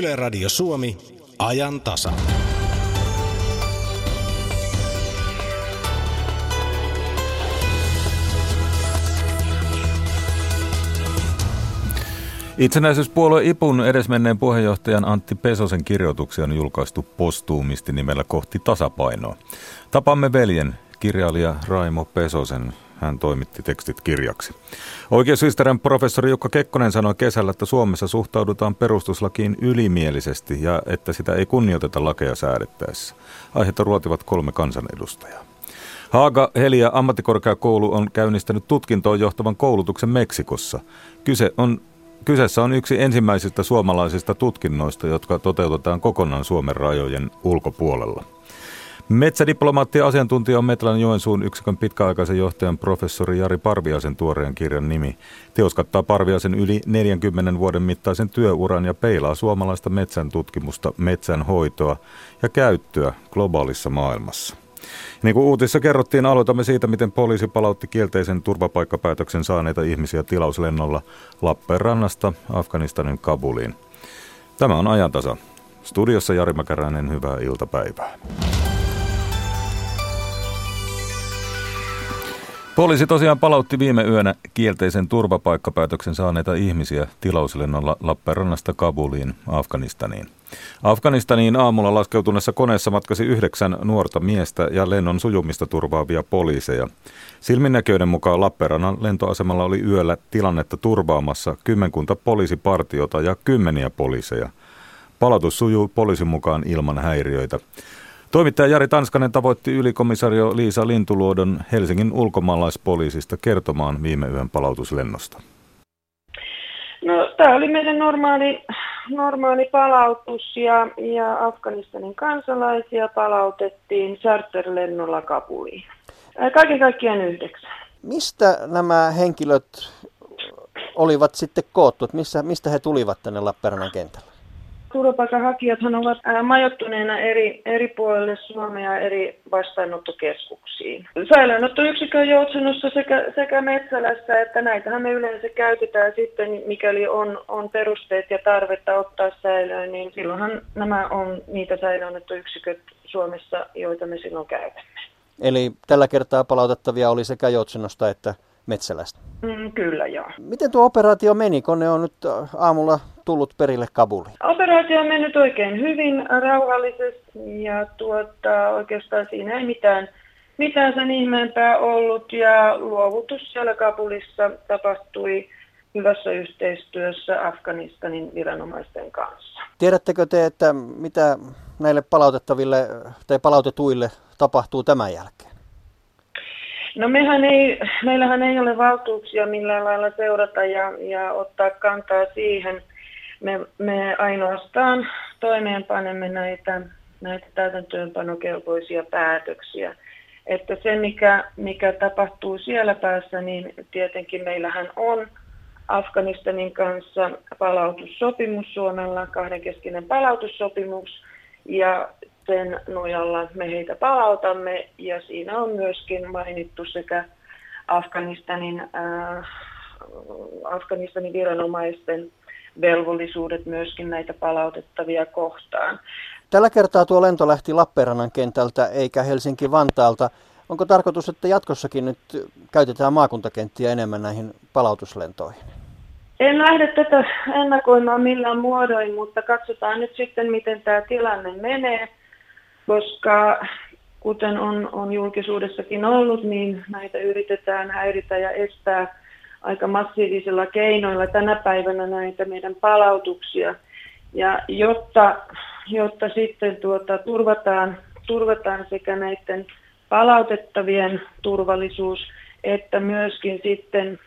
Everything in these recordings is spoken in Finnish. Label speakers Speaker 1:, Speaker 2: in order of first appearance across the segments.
Speaker 1: Yle Radio Suomi, ajan tasa.
Speaker 2: Itsenäisyyspuolue IPUn edesmenneen puheenjohtajan Antti Pesosen kirjoituksia on julkaistu postuumisti nimellä Kohti tasapainoa. Tapamme veljen, kirjailija Raimo Pesosen. Hän toimitti tekstit kirjaksi. Oikeushistorian professori Jukka Kekkonen sanoi kesällä, että Suomessa suhtaudutaan perustuslakiin ylimielisesti ja että sitä ei kunnioiteta lakeja säädettäessä. Aihetta ruotivat kolme kansanedustajaa. Haaga Helia ammattikorkeakoulu on käynnistänyt tutkintoon johtavan koulutuksen Meksikossa. Kyse on Kyseessä on yksi ensimmäisistä suomalaisista tutkinnoista, jotka toteutetaan kokonaan Suomen rajojen ulkopuolella. Metsädiplomaatti ja asiantuntija on Metlan Joensuun yksikön pitkäaikaisen johtajan professori Jari Parviaisen tuoreen kirjan nimi. Teos kattaa Parviaisen yli 40 vuoden mittaisen työuran ja peilaa suomalaista metsän tutkimusta, metsän hoitoa ja käyttöä globaalissa maailmassa. Niin kuin uutissa kerrottiin, aloitamme siitä, miten poliisi palautti kielteisen turvapaikkapäätöksen saaneita ihmisiä tilauslennolla Lappeenrannasta Afganistanin Kabuliin. Tämä on ajantasa. Studiossa Jari Mäkäräinen, hyvää iltapäivää. Poliisi tosiaan palautti viime yönä kielteisen turvapaikkapäätöksen saaneita ihmisiä tilauslennolla Lappeenrannasta Kabuliin, Afganistaniin. Afganistaniin aamulla laskeutuneessa koneessa matkasi yhdeksän nuorta miestä ja lennon sujumista turvaavia poliiseja. Silminnäköiden mukaan Lappeenrannan lentoasemalla oli yöllä tilannetta turvaamassa kymmenkunta poliisipartiota ja kymmeniä poliiseja. Palautus sujuu poliisin mukaan ilman häiriöitä. Toimittaja Jari Tanskanen tavoitti ylikomisario Liisa Lintuluodon Helsingin ulkomaalaispoliisista kertomaan viime yön palautuslennosta.
Speaker 3: No, tämä oli meidän normaali, normaali palautus ja, ja Afganistanin kansalaisia palautettiin charterlennolla Kabuliin. Kaiken kaikkiaan yhdeksän.
Speaker 4: Mistä nämä henkilöt olivat sitten koottu? Missä, mistä he tulivat tänne Lappeenrannan kentälle?
Speaker 3: Turvapaikanhakijathan ovat majoittuneena eri, eri puolille Suomea eri vastaanottokeskuksiin. Säilöönottoyksikkö on Joutsenussa sekä, sekä Metsälässä, että näitähän me yleensä käytetään sitten, mikäli on, on perusteet ja tarvetta ottaa säilöön, niin silloinhan nämä on niitä säilöönottoyksiköt Suomessa, joita me silloin käytämme.
Speaker 4: Eli tällä kertaa palautettavia oli sekä Joutsenosta että Metsälästä.
Speaker 3: Mm, kyllä, joo.
Speaker 4: Miten tuo operaatio meni, kun ne on nyt aamulla tullut perille Kabuliin?
Speaker 3: Operaatio on mennyt oikein hyvin, rauhallisesti ja tuota, oikeastaan siinä ei mitään, mitään sen ihmeempää ollut ja luovutus siellä Kabulissa tapahtui hyvässä yhteistyössä Afganistanin viranomaisten kanssa.
Speaker 4: Tiedättekö te, että mitä näille palautettaville tai palautetuille tapahtuu tämän jälkeen?
Speaker 3: No mehän ei, meillähän ei ole valtuuksia millään lailla seurata ja, ja ottaa kantaa siihen. Me, me ainoastaan toimeenpanemme näitä, näitä täytäntöönpanokelpoisia päätöksiä. Että se, mikä, mikä tapahtuu siellä päässä, niin tietenkin meillähän on Afganistanin kanssa palautussopimus Suomella, kahdenkeskinen palautussopimus, ja sen nojalla me heitä palautamme ja siinä on myöskin mainittu sekä Afganistanin, äh, Afganistanin viranomaisten velvollisuudet myöskin näitä palautettavia kohtaan.
Speaker 4: Tällä kertaa tuo lento lähti Lappeenrannan kentältä eikä Helsinki-Vantaalta. Onko tarkoitus, että jatkossakin nyt käytetään maakuntakenttiä enemmän näihin palautuslentoihin?
Speaker 3: En lähde tätä ennakoimaan millään muodoin, mutta katsotaan nyt sitten, miten tämä tilanne menee koska kuten on, on julkisuudessakin ollut, niin näitä yritetään häiritä ja estää aika massiivisilla keinoilla tänä päivänä näitä meidän palautuksia. Ja jotta, jotta sitten tuota, turvataan, turvataan sekä näiden palautettavien turvallisuus, että myöskin sitten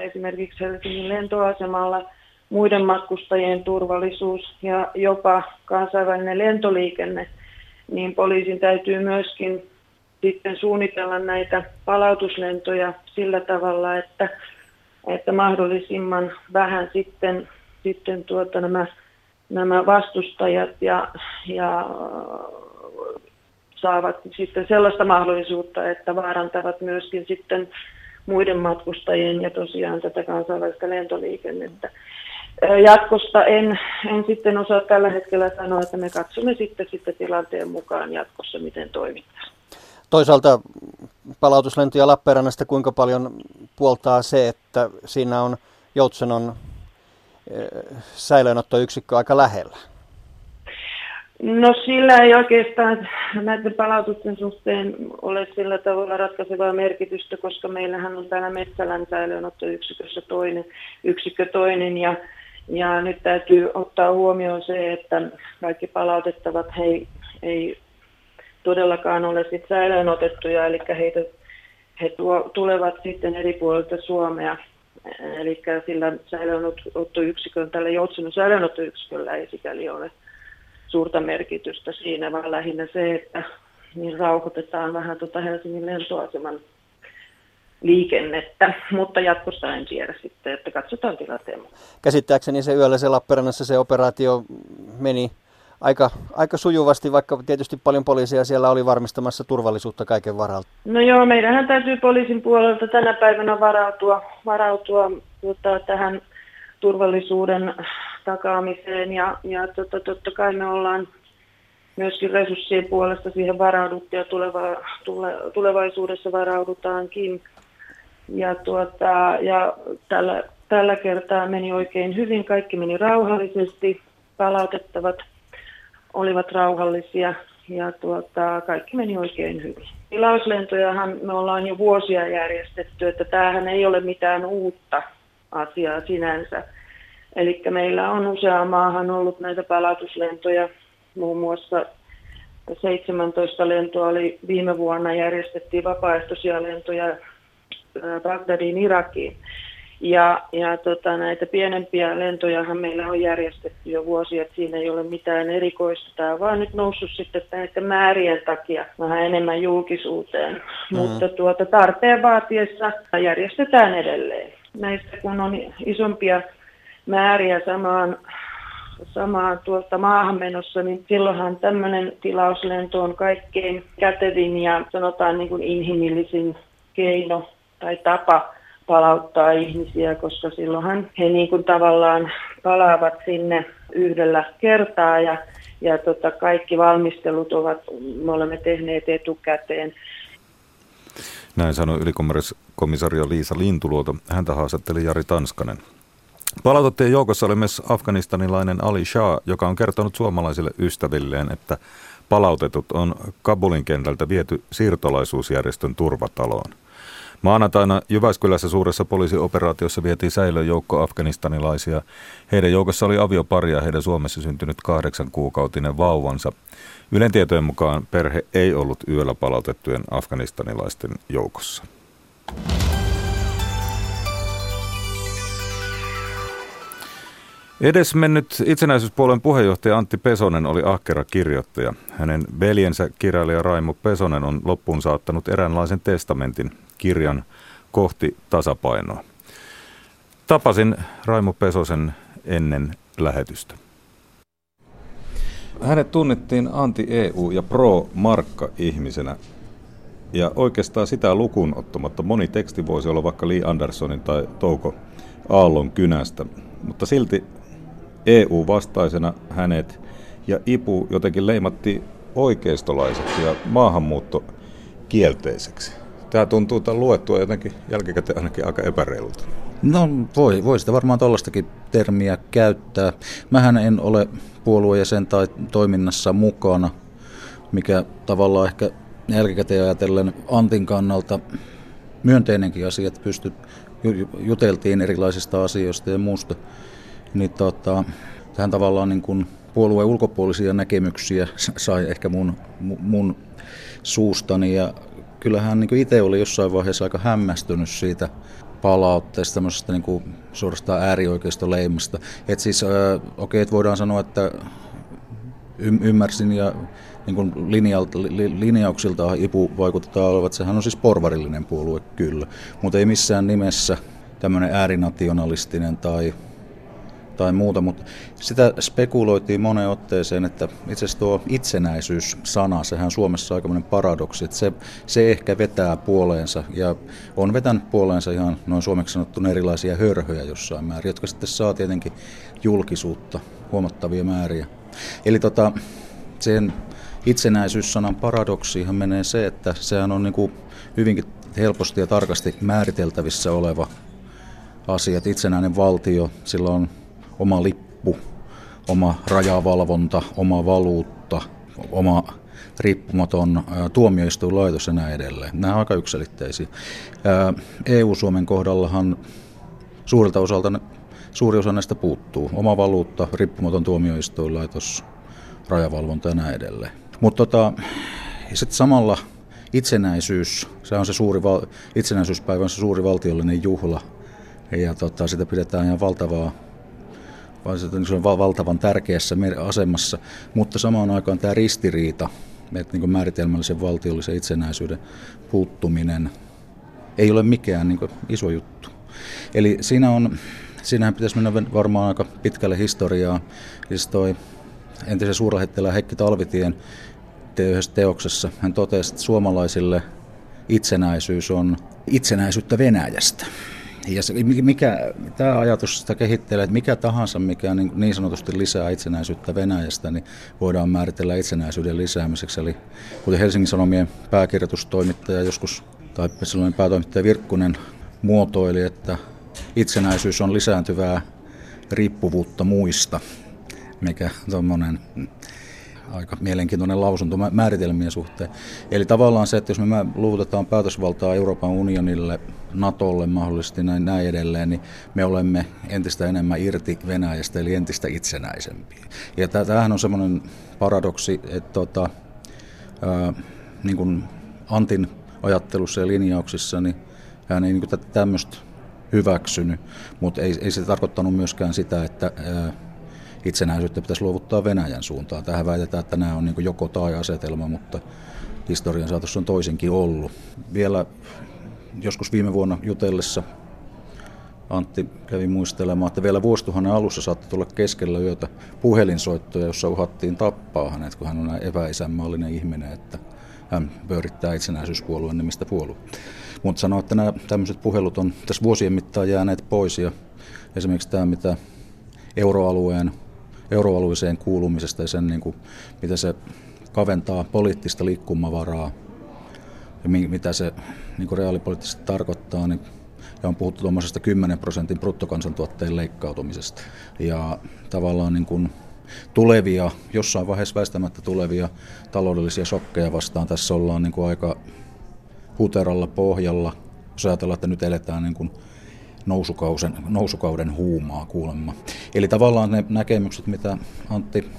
Speaker 3: esimerkiksi Helsingin lentoasemalla muiden matkustajien turvallisuus ja jopa kansainvälinen lentoliikenne – niin poliisin täytyy myöskin sitten suunnitella näitä palautuslentoja sillä tavalla, että, että mahdollisimman vähän sitten, sitten tuota nämä, nämä vastustajat ja, ja saavat sitten sellaista mahdollisuutta, että vaarantavat myöskin sitten muiden matkustajien ja tosiaan tätä kansainvälistä lentoliikennettä. Jatkosta en, en sitten osaa tällä hetkellä sanoa, että me katsomme sitten, sitten tilanteen mukaan jatkossa, miten toimitaan.
Speaker 4: Toisaalta palautuslentoja Lappeenrannasta kuinka paljon puoltaa se, että siinä on Joutsenon säilöönottoyksikkö aika lähellä?
Speaker 3: No sillä ei oikeastaan näiden palautusten suhteen ole sillä tavalla ratkaisevaa merkitystä, koska meillähän on täällä Metsälän säilöönottoyksikössä toinen yksikkö toinen ja, ja nyt täytyy ottaa huomioon se, että kaikki palautettavat he ei todellakaan ole sit säilöönotettuja, eli heitä, he tuo, tulevat sitten eri puolilta Suomea. Eli sillä säilöönottoyksikön, tällä Joutsenon säilöönottoyksiköllä ei sikäli ole suurta merkitystä siinä, vaan lähinnä se, että niin rauhoitetaan vähän tuota Helsingin lentoaseman liikennettä, mutta jatkossa en tiedä sitten, että katsotaan tilanteen.
Speaker 4: Käsittääkseni se yöllä se Lappeenrannassa se operaatio meni aika, aika sujuvasti, vaikka tietysti paljon poliisia siellä oli varmistamassa turvallisuutta kaiken varalta.
Speaker 3: No joo, meidänhän täytyy poliisin puolelta tänä päivänä varautua, varautua tota, tähän turvallisuuden takaamiseen ja, ja tota, totta kai me ollaan myöskin resurssien puolesta siihen varauduttu ja tuleva, tule, tulevaisuudessa varaudutaankin. Ja, tuota, ja tällä, tällä kertaa meni oikein hyvin, kaikki meni rauhallisesti, palautettavat olivat rauhallisia ja tuota, kaikki meni oikein hyvin. Tilauslentojahan me ollaan jo vuosia järjestetty, että tämähän ei ole mitään uutta asiaa sinänsä. Eli meillä on useaan maahan ollut näitä palautuslentoja, muun muassa 17 lentoa oli viime vuonna järjestettiin vapaaehtoisia lentoja Bagdadiin, Irakiin. Ja, ja tota, näitä pienempiä lentojahan meillä on järjestetty jo vuosia, että siinä ei ole mitään erikoista. Tämä on vaan nyt noussut sitten näiden määrien takia vähän enemmän julkisuuteen. Mm. Mutta tuota, tarpeen vaatiessa järjestetään edelleen. Näistä kun on isompia määriä samaan, samaan tuolta maahan menossa, niin silloinhan tämmöinen tilauslento on kaikkein kätevin ja sanotaan niin kuin inhimillisin keino tai tapa palauttaa ihmisiä, koska silloinhan he niin kuin tavallaan palaavat sinne yhdellä kertaa ja, ja tota, kaikki valmistelut ovat, me olemme tehneet etukäteen.
Speaker 2: Näin sanoi ylikomisario Liisa Lintuluoto. Häntä haastatteli Jari Tanskanen. Palautettiin joukossa oli myös afganistanilainen Ali Shah, joka on kertonut suomalaisille ystävilleen, että palautetut on Kabulin kentältä viety siirtolaisuusjärjestön turvataloon. Maanantaina Jyväskylässä suuressa poliisioperaatiossa vietiin säilöön joukko afganistanilaisia. Heidän joukossa oli aviopari ja heidän Suomessa syntynyt kahdeksan kuukautinen vauvansa. Ylen tietojen mukaan perhe ei ollut yöllä palautettujen afganistanilaisten joukossa. Edesmennyt itsenäisyyspuolueen puheenjohtaja Antti Pesonen oli ahkera kirjoittaja. Hänen veljensä kirjailija Raimo Pesonen on loppuun saattanut eräänlaisen testamentin kirjan kohti tasapainoa. Tapasin Raimo Pesosen ennen lähetystä. Hänet tunnettiin anti-EU ja pro-markka-ihmisenä. Ja oikeastaan sitä lukuun ottamatta moni teksti voisi olla vaikka Lee Andersonin tai Touko Aallon kynästä. Mutta silti EU-vastaisena hänet ja IPU jotenkin leimatti oikeistolaiseksi ja maahanmuutto kielteiseksi. Tämä tuntuu tämän luettua jotenkin jälkikäteen ainakin aika epäreilulta.
Speaker 5: No voi, voi sitä varmaan tuollaistakin termiä käyttää. Mähän en ole puoluejäsen tai toiminnassa mukana, mikä tavallaan ehkä jälkikäteen ajatellen Antin kannalta myönteinenkin asia, että pystyt, juteltiin erilaisista asioista ja muusta niin tota, tähän tavallaan niin kuin puolueen ulkopuolisia näkemyksiä sai ehkä mun, mun suustani ja kyllähän niin itse oli jossain vaiheessa aika hämmästynyt siitä palautteesta, tämmöisestä niin kuin suorastaan äärioikeistoleimasta. Että siis, okei, okay, että voidaan sanoa, että ymmärsin ja niin kuin linjauksilta IPU vaikuttaa olevan, että sehän on siis porvarillinen puolue kyllä, mutta ei missään nimessä tämmöinen äärinationalistinen tai tai muuta, mutta sitä spekuloitiin moneen otteeseen, että itse asiassa tuo itsenäisyys-sana, sehän on Suomessa aikamoinen paradoksi, että se, se ehkä vetää puoleensa ja on vetänyt puoleensa ihan noin suomeksi sanottuna erilaisia hörhöjä jossain määrin, jotka sitten saa tietenkin julkisuutta huomattavia määriä. Eli tota, sen itsenäisyyssanan paradoksiihan menee se, että sehän on niin kuin hyvinkin helposti ja tarkasti määriteltävissä oleva asia, itsenäinen valtio, sillä on oma lippu, oma rajavalvonta, oma valuutta, oma riippumaton tuomioistuinlaitos ja näin edelleen. Nämä ovat aika yksilitteisiä. EU-Suomen kohdallahan suurilta osalta suuri osa näistä puuttuu. Oma valuutta, riippumaton tuomioistuinlaitos, rajavalvonta ja näin edelleen. Mutta tota, sitten samalla itsenäisyys, se on se suuri, itsenäisyyspäivä on se suuri valtiollinen juhla. Ja tota, sitä pidetään ihan valtavaa vaan se on valtavan tärkeässä asemassa, mutta samaan aikaan tämä ristiriita, että niin määritelmällisen valtiollisen itsenäisyyden puuttuminen ei ole mikään niin iso juttu. Eli siinä on, siinähän pitäisi mennä varmaan aika pitkälle historiaa. Siis toi entisen suurlähettilään Heikki Talvitien yhdessä teoksessa hän totesi, että suomalaisille itsenäisyys on itsenäisyyttä Venäjästä. Ja se, mikä, tämä ajatus sitä kehittelee, että mikä tahansa, mikä niin, niin sanotusti lisää itsenäisyyttä Venäjästä, niin voidaan määritellä itsenäisyyden lisäämiseksi. Eli kuten Helsingin Sanomien pääkirjoitustoimittaja joskus, tai sellainen päätoimittaja Virkkunen muotoili, että itsenäisyys on lisääntyvää riippuvuutta muista, mikä tuommoinen aika mielenkiintoinen lausunto määritelmien suhteen. Eli tavallaan se, että jos me luovutetaan päätösvaltaa Euroopan unionille, Natolle mahdollisesti näin, näin edelleen, niin me olemme entistä enemmän irti Venäjästä, eli entistä itsenäisempiä. Ja tämähän on semmoinen paradoksi, että tota, ää, niin kuin Antin ajattelussa ja linjauksissa, niin hän ei niin tämmöistä hyväksynyt, mutta ei, ei se tarkoittanut myöskään sitä, että ää, itsenäisyyttä pitäisi luovuttaa Venäjän suuntaan. Tähän väitetään, että nämä on niin joko tai asetelma, mutta historian saatossa on toisinkin ollut. Vielä joskus viime vuonna jutellessa Antti kävi muistelemaan, että vielä vuosituhannen alussa saattoi tulla keskellä yötä puhelinsoittoja, jossa uhattiin tappaa hänet, kun hän on näin epäisänmaallinen ihminen, että hän pyörittää itsenäisyyspuolueen nimistä puolue. Mutta sanoi, että nämä tämmöiset puhelut on tässä vuosien mittaan jääneet pois ja esimerkiksi tämä, mitä euroalueen euroalueeseen kuulumisesta ja sen, niin kuin, mitä se kaventaa poliittista liikkumavaraa ja mitä se niin kuin reaalipoliittisesti tarkoittaa, niin ja on puhuttu tuommoisesta 10 prosentin bruttokansantuotteen leikkautumisesta. Ja tavallaan niin kuin tulevia, jossain vaiheessa väistämättä tulevia taloudellisia shokkeja vastaan tässä ollaan niin kuin aika huteralla pohjalla. Jos ajatellaan, että nyt eletään niin kuin nousukauden, nousukauden huumaa kuulemma. Eli tavallaan ne näkemykset, mitä Antti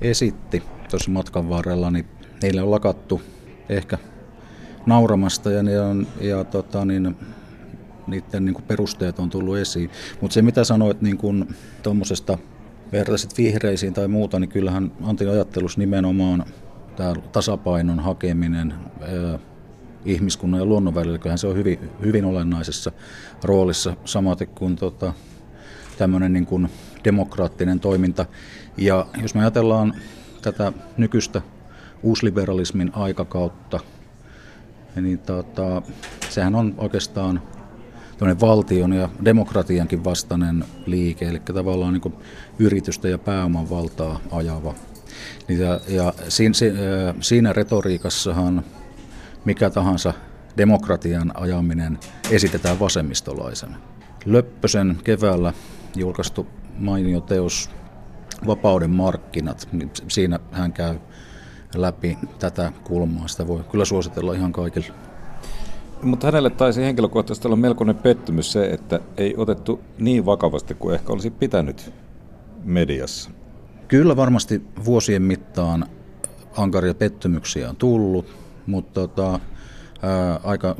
Speaker 5: esitti tuossa matkan varrella, niin niille on lakattu ehkä nauramasta ja, ne on, ja tota, niin, niiden niin kuin perusteet on tullut esiin. Mutta se mitä sanoit niin tuommoisesta vertaisit vihreisiin tai muuta, niin kyllähän Antin ajattelussa nimenomaan tämä tasapainon hakeminen, ihmiskunnan ja luonnon välillä. Kyllähän se on hyvin, hyvin olennaisessa roolissa, samaten kuin tota, tämmöinen niin kuin demokraattinen toiminta. Ja jos me ajatellaan tätä nykyistä uusliberalismin aikakautta, niin tota, sehän on oikeastaan valtion ja demokratiankin vastainen liike, eli tavallaan niin yritystä ja pääoman valtaa ajava. Ja, ja siinä, siinä retoriikassahan mikä tahansa demokratian ajaminen esitetään vasemmistolaisena. Löppösen keväällä julkaistu mainio teos Vapauden markkinat, niin siinä hän käy läpi tätä kulmaa. Sitä voi kyllä suositella ihan kaikille.
Speaker 2: Mutta hänelle taisi henkilökohtaisesti olla melkoinen pettymys se, että ei otettu niin vakavasti kuin ehkä olisi pitänyt mediassa.
Speaker 5: Kyllä varmasti vuosien mittaan ankaria pettymyksiä on tullut mutta tota, ää, aika,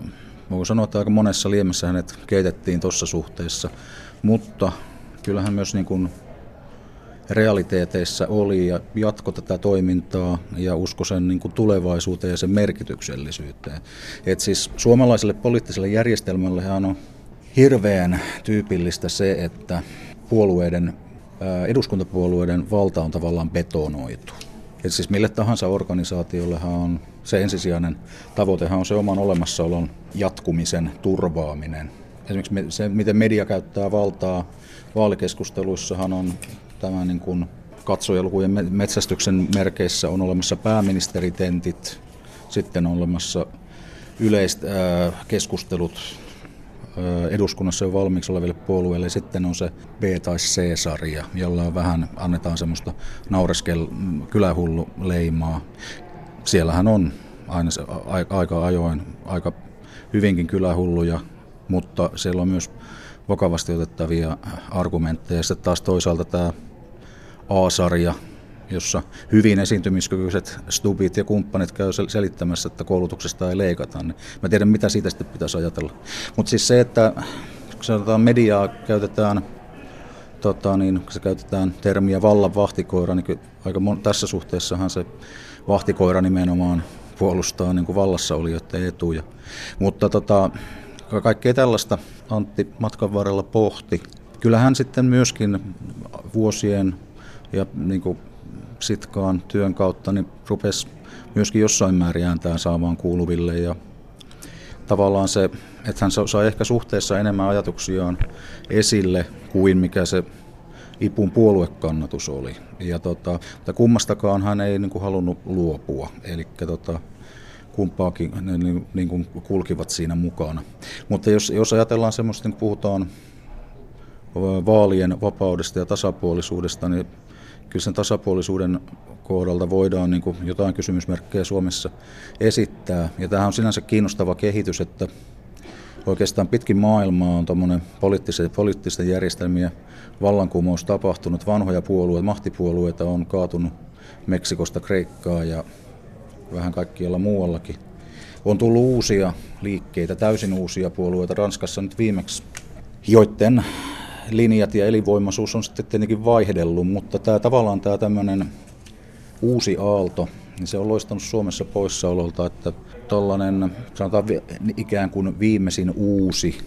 Speaker 5: voin sanoa, että aika monessa liemessä hänet keitettiin tuossa suhteessa, mutta kyllähän myös niin kuin realiteeteissa oli ja jatko tätä toimintaa ja usko sen niin kuin tulevaisuuteen ja sen merkityksellisyyteen. Et siis suomalaiselle poliittiselle järjestelmälle on hirveän tyypillistä se, että puolueiden eduskuntapuolueiden valta on tavallaan betonoitu. Et siis mille tahansa organisaatiollehan on se ensisijainen tavoitehan on se oman olemassaolon jatkumisen turvaaminen. Esimerkiksi se, miten media käyttää valtaa vaalikeskusteluissahan on tämä niin kuin katsojalukujen metsästyksen merkeissä on olemassa pääministeritentit, sitten on olemassa yleiset keskustelut eduskunnassa jo valmiiksi oleville puolueille. Sitten on se B- tai C-sarja, jolla on vähän annetaan semmoista naureskel kylähullu leimaa. Siellähän on aina se, aika ajoin aika hyvinkin kylähulluja, mutta siellä on myös vakavasti otettavia argumentteja. Sitten taas toisaalta tämä A-sarja, jossa hyvin esiintymiskykyiset stubit ja kumppanit käy selittämässä, että koulutuksesta ei leikata. Niin mä tiedän, mitä siitä sitten pitäisi ajatella. Mutta siis se, että sanotaan mediaa käytetään, tota, niin, kun se käytetään termiä vallan vahtikoira, niin aika mon, tässä suhteessahan se vahtikoira nimenomaan puolustaa niin kuin vallassa olijoiden etuja. Mutta tota, kaikkea tällaista Antti matkan varrella pohti. Kyllähän sitten myöskin vuosien ja niin kuin sitkaan työn kautta niin rupesi myöskin jossain määrin ääntään saamaan kuuluville ja tavallaan se, että hän sai ehkä suhteessa enemmän ajatuksiaan esille kuin mikä se IPUn puoluekannatus oli. Ja tota, mutta kummastakaan hän ei niin kuin halunnut luopua, eli tota, kumpaakin ne niin, niin kuin kulkivat siinä mukana. Mutta jos, jos ajatellaan semmoista, niin puhutaan vaalien vapaudesta ja tasapuolisuudesta, niin kyllä sen tasapuolisuuden kohdalta voidaan niin kuin jotain kysymysmerkkejä Suomessa esittää. Ja tämä on sinänsä kiinnostava kehitys, että oikeastaan pitkin maailmaa on tuommoinen poliittisten, poliittisten järjestelmien vallankumous tapahtunut. Vanhoja puolueita, mahtipuolueita on kaatunut Meksikosta Kreikkaa ja vähän kaikkialla muuallakin. On tullut uusia liikkeitä, täysin uusia puolueita. Ranskassa nyt viimeksi, joiden linjat ja elinvoimaisuus on sitten tietenkin vaihdellut, mutta tämä tavallaan tämä tämmöinen uusi aalto, niin se on loistanut Suomessa poissaololta, että tuollainen sanotaan ikään kuin viimeisin uusi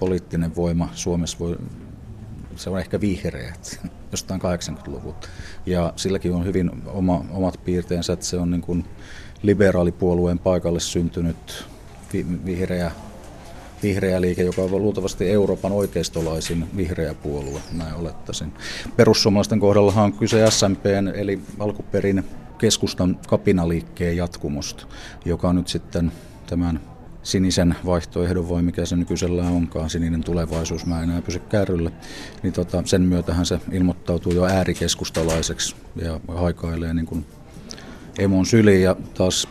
Speaker 5: poliittinen voima Suomessa voi, se on ehkä vihreät jostain 80-luvulta. Ja silläkin on hyvin oma, omat piirteensä, että se on niin kuin liberaalipuolueen paikalle syntynyt vihreä vihreä liike, joka on luultavasti Euroopan oikeistolaisin vihreä puolue, näin olettaisin. Perussuomalaisten kohdallahan on kyse SMPn eli alkuperin keskustan kapinaliikkeen jatkumosta, joka nyt sitten tämän sinisen vaihtoehdon vai mikä se nykyisellä onkaan, sininen tulevaisuus, mä enää pysy kärryllä, niin tota, sen myötähän se ilmoittautuu jo äärikeskustalaiseksi ja haikailee niin kuin emon syliin ja taas,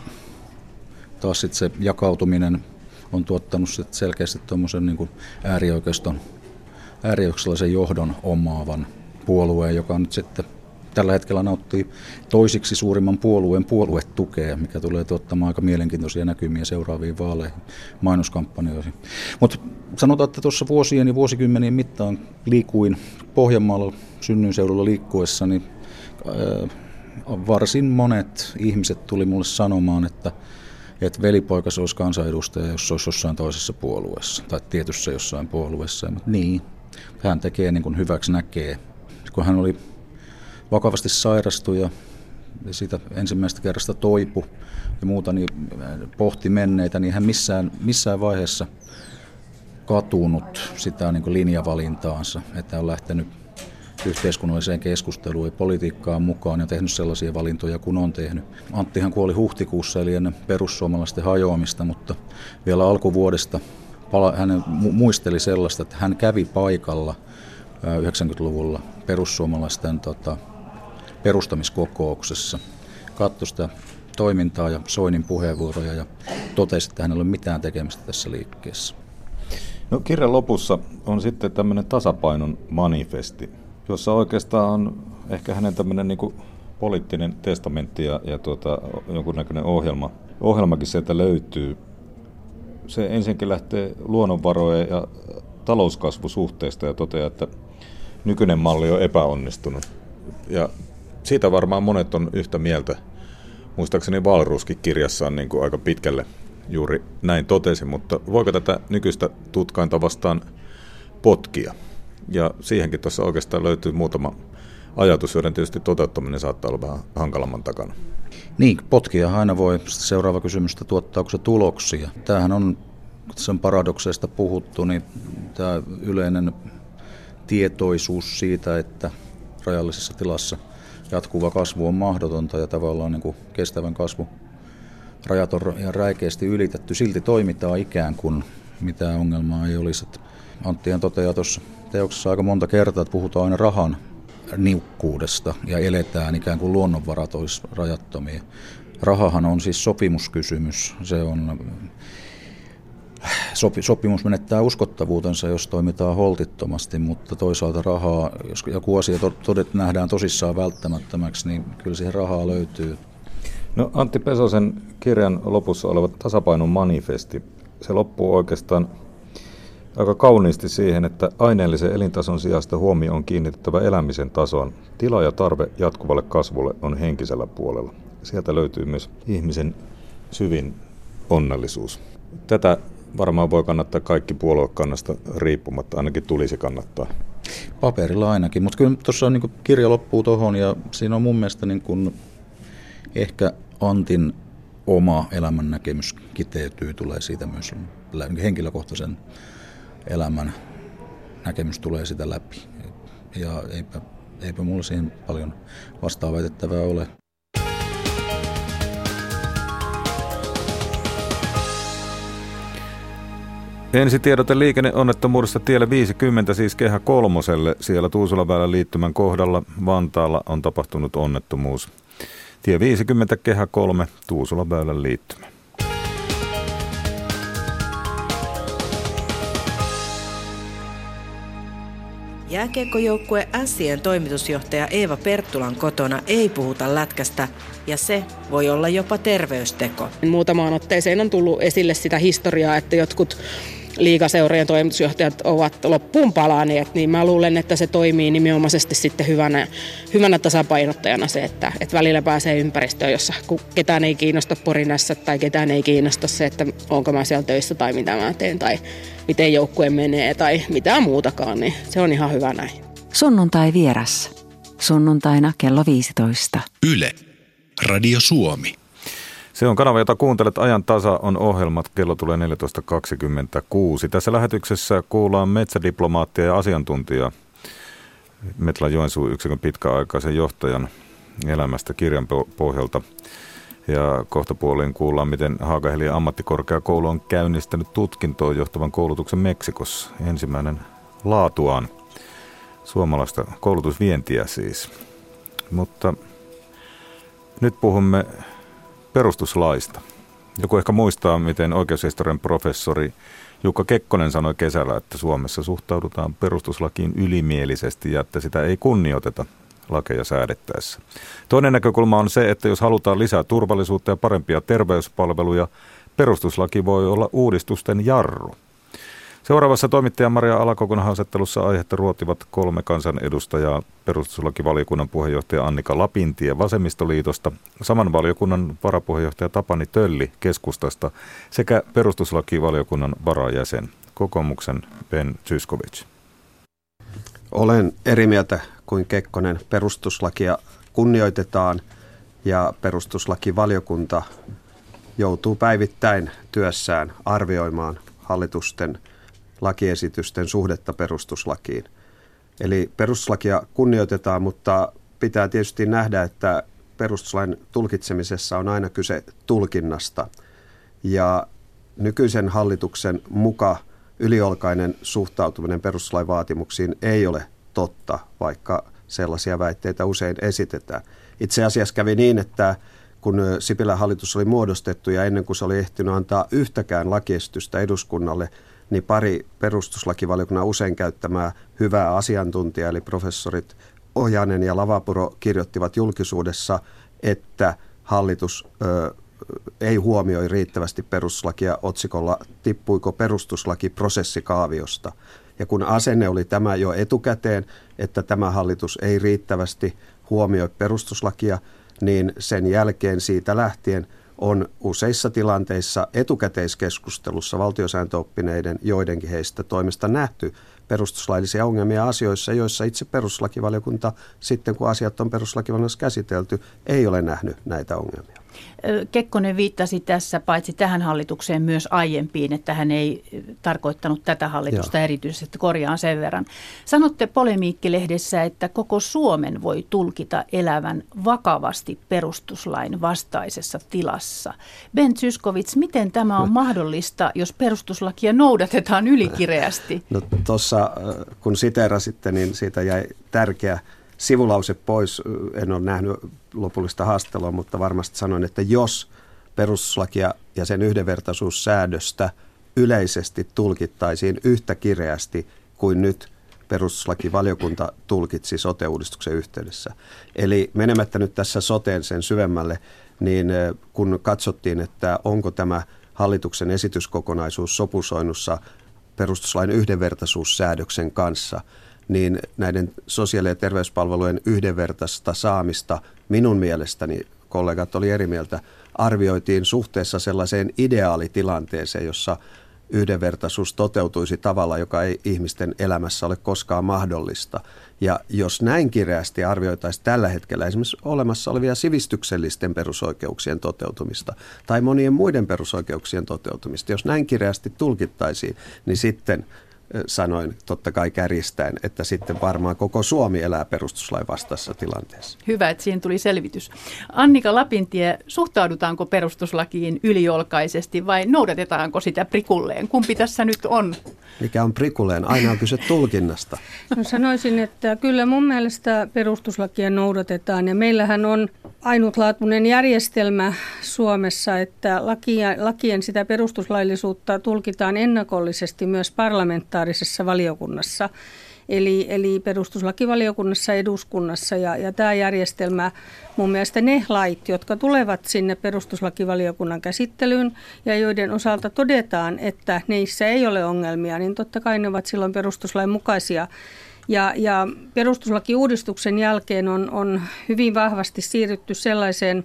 Speaker 5: taas sitten se jakautuminen on tuottanut sit selkeästi tuommoisen niin äärioikeiston, äärioikeistolaisen johdon omaavan puolueen, joka nyt sitten tällä hetkellä nauttii toisiksi suurimman puolueen puoluetukea, mikä tulee tuottamaan aika mielenkiintoisia näkymiä seuraaviin vaaleihin, mainoskampanjoihin. Mutta sanotaan, että tuossa vuosien ja vuosikymmenien mittaan liikuin Pohjanmaalla synnyinseudulla liikkuessa, niin varsin monet ihmiset tuli mulle sanomaan, että että velipoika olisi kansanedustaja, jos se olisi jossain toisessa puolueessa tai tietyssä jossain puolueessa. Mutta niin, hän tekee niin kuin hyväksi näkee. Kun hän oli vakavasti sairastu ja siitä ensimmäistä kerrasta toipu ja muuta, niin pohti menneitä, niin hän missään, missään vaiheessa katunut sitä niin kuin linjavalintaansa, että on lähtenyt yhteiskunnalliseen keskusteluun ja politiikkaan mukaan ja tehnyt sellaisia valintoja kuin on tehnyt. Anttihan kuoli huhtikuussa eli ennen perussuomalaisten hajoamista, mutta vielä alkuvuodesta hän muisteli sellaista, että hän kävi paikalla 90-luvulla perussuomalaisten tota, perustamiskokouksessa, katsoi sitä toimintaa ja Soinin puheenvuoroja ja totesi, että hänellä ei ole mitään tekemistä tässä liikkeessä.
Speaker 2: No, kirjan lopussa on sitten tämmöinen tasapainon manifesti jossa oikeastaan on ehkä hänen tämmöinen niin poliittinen testamentti ja, ja tuota, jonkunnäköinen ohjelma. Ohjelmakin sieltä löytyy. Se ensinnäkin lähtee luonnonvarojen ja talouskasvusuhteesta ja toteaa, että nykyinen malli on epäonnistunut. Ja siitä varmaan monet on yhtä mieltä. Muistaakseni Valruuskin kirjassaan niin kuin aika pitkälle juuri näin totesi, mutta voiko tätä nykyistä tutkainta vastaan potkia? Ja siihenkin tuossa oikeastaan löytyy muutama ajatus, joiden tietysti toteuttaminen saattaa olla vähän hankalamman takana.
Speaker 5: Niin, potkia aina voi. Seuraava kysymys, tuottaako se tuloksia? Tämähän on sen paradokseista puhuttu, niin tämä yleinen tietoisuus siitä, että rajallisessa tilassa jatkuva kasvu on mahdotonta ja tavallaan niin kuin kestävän kasvu rajat on räikeästi ylitetty. Silti toimitaan ikään kuin mitään ongelmaa ei olisi. Anttihan toteaa tuossa teoksessa aika monta kertaa, että puhutaan aina rahan niukkuudesta ja eletään ikään kuin luonnonvarat olisi rajattomia. Rahahan on siis sopimuskysymys. Se on, sopi, sopimus menettää uskottavuutensa, jos toimitaan holtittomasti, mutta toisaalta rahaa, jos joku asia todet nähdään tosissaan välttämättömäksi, niin kyllä siihen rahaa löytyy.
Speaker 2: No Antti Pesosen kirjan lopussa oleva tasapainon manifesti, se loppuu oikeastaan aika kauniisti siihen, että aineellisen elintason sijasta huomio on kiinnitettävä elämisen tasoon. Tila ja tarve jatkuvalle kasvulle on henkisellä puolella. Sieltä löytyy myös ihmisen syvin onnellisuus. Tätä varmaan voi kannattaa kaikki puoluekannasta riippumatta, ainakin tulisi kannattaa.
Speaker 5: Paperilla ainakin, mutta kyllä tuossa niin kirja loppuu tuohon ja siinä on mun mielestä niin kuin ehkä Antin oma elämän näkemys kiteytyy, tulee siitä myös henkilökohtaisen elämän näkemys tulee sitä läpi. Ja eipä, eipä mulla siihen paljon vastaaväitettävää ole.
Speaker 2: Ensi tiedote liikenneonnettomuudesta tielle 50, siis kehä kolmoselle. Siellä Tuusulaväylän liittymän kohdalla Vantaalla on tapahtunut onnettomuus. Tie 50, kehä 3, Tuusulaväylän liittymä.
Speaker 6: Jääkiekkojoukkue Sien toimitusjohtaja Eeva Perttulan kotona ei puhuta lätkästä ja se voi olla jopa terveysteko.
Speaker 7: Muutamaan otteeseen on tullut esille sitä historiaa, että jotkut liikaseurojen toimitusjohtajat ovat loppuun palaneet, niin mä luulen, että se toimii nimenomaisesti sitten hyvänä, hyvänä tasapainottajana se, että, että välillä pääsee ympäristöön, jossa ketään ei kiinnosta porinassa tai ketään ei kiinnosta se, että onko mä siellä töissä tai mitä mä teen tai miten joukkue menee tai mitään muutakaan, niin se on ihan hyvä näin.
Speaker 8: Sunnuntai vieras. Sunnuntaina kello 15.
Speaker 1: Yle. Radio Suomi.
Speaker 2: Se on kanava, jota kuuntelet. Ajan tasa on ohjelmat. Kello tulee 14.26. Tässä lähetyksessä kuullaan metsädiplomaattia ja asiantuntijaa. Metla Joensuu yksikön pitkäaikaisen johtajan elämästä kirjan pohjalta. Ja kohta puoliin kuullaan, miten Haakahelian ammattikorkeakoulu on käynnistänyt tutkintoon johtavan koulutuksen Meksikossa. Ensimmäinen laatuaan suomalaista koulutusvientiä siis. Mutta nyt puhumme perustuslaista. Joku ehkä muistaa, miten oikeushistorian professori Jukka Kekkonen sanoi kesällä, että Suomessa suhtaudutaan perustuslakiin ylimielisesti ja että sitä ei kunnioiteta lakeja säädettäessä. Toinen näkökulma on se, että jos halutaan lisää turvallisuutta ja parempia terveyspalveluja, perustuslaki voi olla uudistusten jarru. Seuraavassa toimittaja Maria Alakokon haastattelussa aihetta ruotivat kolme kansanedustajaa, perustuslakivaliokunnan puheenjohtaja Annika Lapintie Vasemmistoliitosta, saman valiokunnan varapuheenjohtaja Tapani Tölli keskustasta sekä perustuslakivaliokunnan varajäsen kokoomuksen Ben Zyskovic.
Speaker 9: Olen eri mieltä kuin Kekkonen. Perustuslakia kunnioitetaan ja perustuslakivaliokunta joutuu päivittäin työssään arvioimaan hallitusten lakiesitysten suhdetta perustuslakiin. Eli perustuslakia kunnioitetaan, mutta pitää tietysti nähdä, että perustuslain tulkitsemisessa on aina kyse tulkinnasta. Ja nykyisen hallituksen muka yliolkainen suhtautuminen perustuslain vaatimuksiin ei ole totta, vaikka sellaisia väitteitä usein esitetään. Itse asiassa kävi niin, että kun Sipilän hallitus oli muodostettu ja ennen kuin se oli ehtinyt antaa yhtäkään lakiesitystä eduskunnalle, niin pari perustuslakivaliokunnan usein käyttämää hyvää asiantuntijaa, eli professorit Ojanen ja Lavapuro kirjoittivat julkisuudessa, että hallitus ö, ei huomioi riittävästi perustuslakia otsikolla tippuiko perustuslaki prosessikaaviosta. Ja kun asenne oli tämä jo etukäteen, että tämä hallitus ei riittävästi huomioi perustuslakia, niin sen jälkeen siitä lähtien – on useissa tilanteissa etukäteiskeskustelussa valtiosääntöoppineiden joidenkin heistä toimesta nähty, perustuslaillisia ongelmia asioissa, joissa itse perustuslakivaliokunta sitten, kun asiat on perustuslakivaliokunnassa käsitelty, ei ole nähnyt näitä ongelmia.
Speaker 10: Kekkonen viittasi tässä paitsi tähän hallitukseen myös aiempiin, että hän ei tarkoittanut tätä hallitusta Joo. erityisesti, korjaan sen verran. Sanotte polemiikkilehdessä, että koko Suomen voi tulkita elävän vakavasti perustuslain vastaisessa tilassa. Ben Zyskovits, miten tämä on mahdollista, jos perustuslakia noudatetaan ylikireästi?
Speaker 9: No tuossa, kun siteerasitte, niin siitä jäi tärkeä sivulause pois. En ole nähnyt lopullista haastelua, mutta varmasti sanoin, että jos perustuslakia ja sen yhdenvertaisuussäädöstä yleisesti tulkittaisiin yhtä kireästi kuin nyt perustuslakivaliokunta tulkitsi sote-uudistuksen yhteydessä. Eli menemättä nyt tässä soteen sen syvemmälle, niin kun katsottiin, että onko tämä hallituksen esityskokonaisuus sopusoinnussa perustuslain yhdenvertaisuussäädöksen kanssa – niin näiden sosiaali- ja terveyspalvelujen yhdenvertaista saamista minun mielestäni, kollegat oli eri mieltä, arvioitiin suhteessa sellaiseen ideaalitilanteeseen, jossa yhdenvertaisuus toteutuisi tavalla, joka ei ihmisten elämässä ole koskaan mahdollista. Ja jos näin kireästi arvioitaisiin tällä hetkellä esimerkiksi olemassa olevia sivistyksellisten perusoikeuksien toteutumista tai monien muiden perusoikeuksien toteutumista, jos näin kireästi tulkittaisiin, niin sitten sanoin totta kai kärjistäen, että sitten varmaan koko Suomi elää perustuslain vastaisessa tilanteessa.
Speaker 10: Hyvä, että siihen tuli selvitys. Annika Lapintie, suhtaudutaanko perustuslakiin yliolkaisesti vai noudatetaanko sitä prikulleen? Kumpi tässä nyt on?
Speaker 9: Mikä on prikulleen? Aina on kyse tulkinnasta.
Speaker 11: No sanoisin, että kyllä mun mielestä perustuslakia noudatetaan ja meillähän on ainutlaatuinen järjestelmä Suomessa, että lakien sitä perustuslaillisuutta tulkitaan ennakollisesti myös parlamentaarisessa valiokunnassa. Eli, eli perustuslakivaliokunnassa, eduskunnassa ja, ja tämä järjestelmä, mun mielestä ne lait, jotka tulevat sinne perustuslakivaliokunnan käsittelyyn ja joiden osalta todetaan, että niissä ei ole ongelmia, niin totta kai ne ovat silloin perustuslain mukaisia. Ja, ja perustuslakiuudistuksen jälkeen on, on hyvin vahvasti siirrytty sellaiseen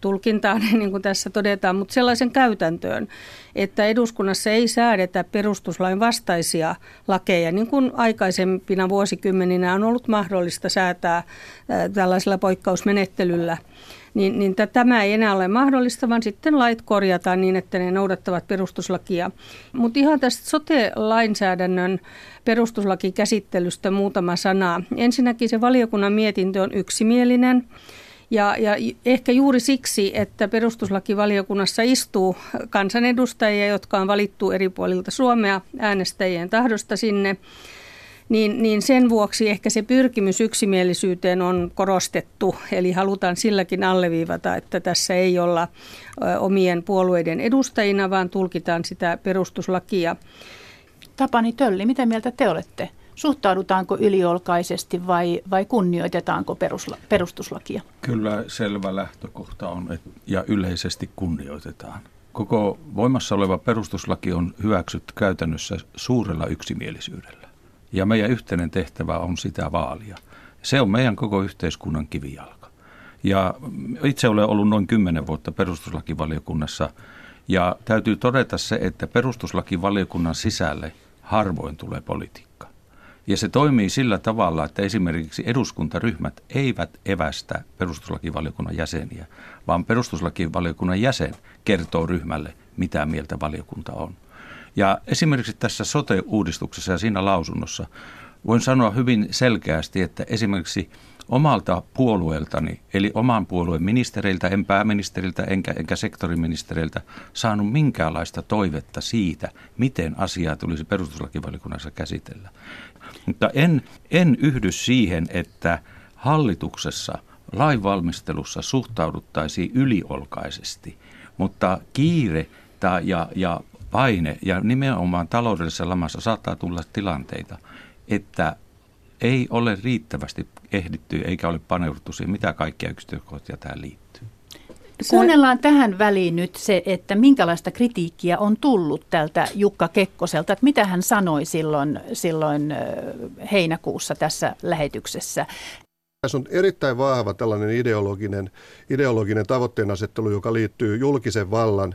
Speaker 11: tulkintaan, niin kuin tässä todetaan, mutta sellaisen käytäntöön, että eduskunnassa ei säädetä perustuslain vastaisia lakeja, niin kuin aikaisempina vuosikymmeninä on ollut mahdollista säätää tällaisella poikkausmenettelyllä niin, niin tämä ei enää ole mahdollista, vaan sitten lait korjataan niin, että ne noudattavat perustuslakia. Mutta ihan tästä sote-lainsäädännön perustuslakikäsittelystä muutama sana. Ensinnäkin se valiokunnan mietintö on yksimielinen. Ja, ja ehkä juuri siksi, että perustuslakivaliokunnassa istuu kansanedustajia, jotka on valittu eri puolilta Suomea äänestäjien tahdosta sinne, niin, niin sen vuoksi ehkä se pyrkimys yksimielisyyteen on korostettu. Eli halutaan silläkin alleviivata, että tässä ei olla omien puolueiden edustajina, vaan tulkitaan sitä perustuslakia.
Speaker 10: Tapani Tölli, mitä mieltä te olette? Suhtaudutaanko yliolkaisesti vai, vai kunnioitetaanko perusla, perustuslakia?
Speaker 12: Kyllä selvä lähtökohta on, että, ja yleisesti kunnioitetaan. Koko voimassa oleva perustuslaki on hyväksytty käytännössä suurella yksimielisyydellä. Ja meidän yhteinen tehtävä on sitä vaalia. Se on meidän koko yhteiskunnan kivijalka. Ja itse olen ollut noin kymmenen vuotta perustuslakivaliokunnassa ja täytyy todeta se, että perustuslakivaliokunnan sisälle harvoin tulee politiikka. Ja se toimii sillä tavalla, että esimerkiksi eduskuntaryhmät eivät evästä perustuslakivaliokunnan jäseniä, vaan perustuslakivaliokunnan jäsen kertoo ryhmälle, mitä mieltä valiokunta on. Ja esimerkiksi tässä sote-uudistuksessa ja siinä lausunnossa voin sanoa hyvin selkeästi, että esimerkiksi omalta puolueeltani, eli oman puolueen ministereiltä, en pääministeriltä enkä, enkä sektoriministereiltä, saanut minkäänlaista toivetta siitä, miten asiaa tulisi perustuslakivaliokunnassa käsitellä. Mutta en, en yhdy siihen, että hallituksessa lainvalmistelussa suhtauduttaisiin yliolkaisesti, mutta kiire ja, ja paine ja nimenomaan taloudellisessa lamassa saattaa tulla tilanteita, että ei ole riittävästi ehditty eikä ole paneuduttu siihen, mitä kaikkia yksityiskohtia tähän liittyy.
Speaker 10: Kuunnellaan tähän väliin nyt se, että minkälaista kritiikkiä on tullut tältä Jukka Kekkoselta, että mitä hän sanoi silloin, silloin heinäkuussa tässä lähetyksessä.
Speaker 13: Tässä on erittäin vahva tällainen ideologinen, ideologinen tavoitteenasettelu, joka liittyy julkisen vallan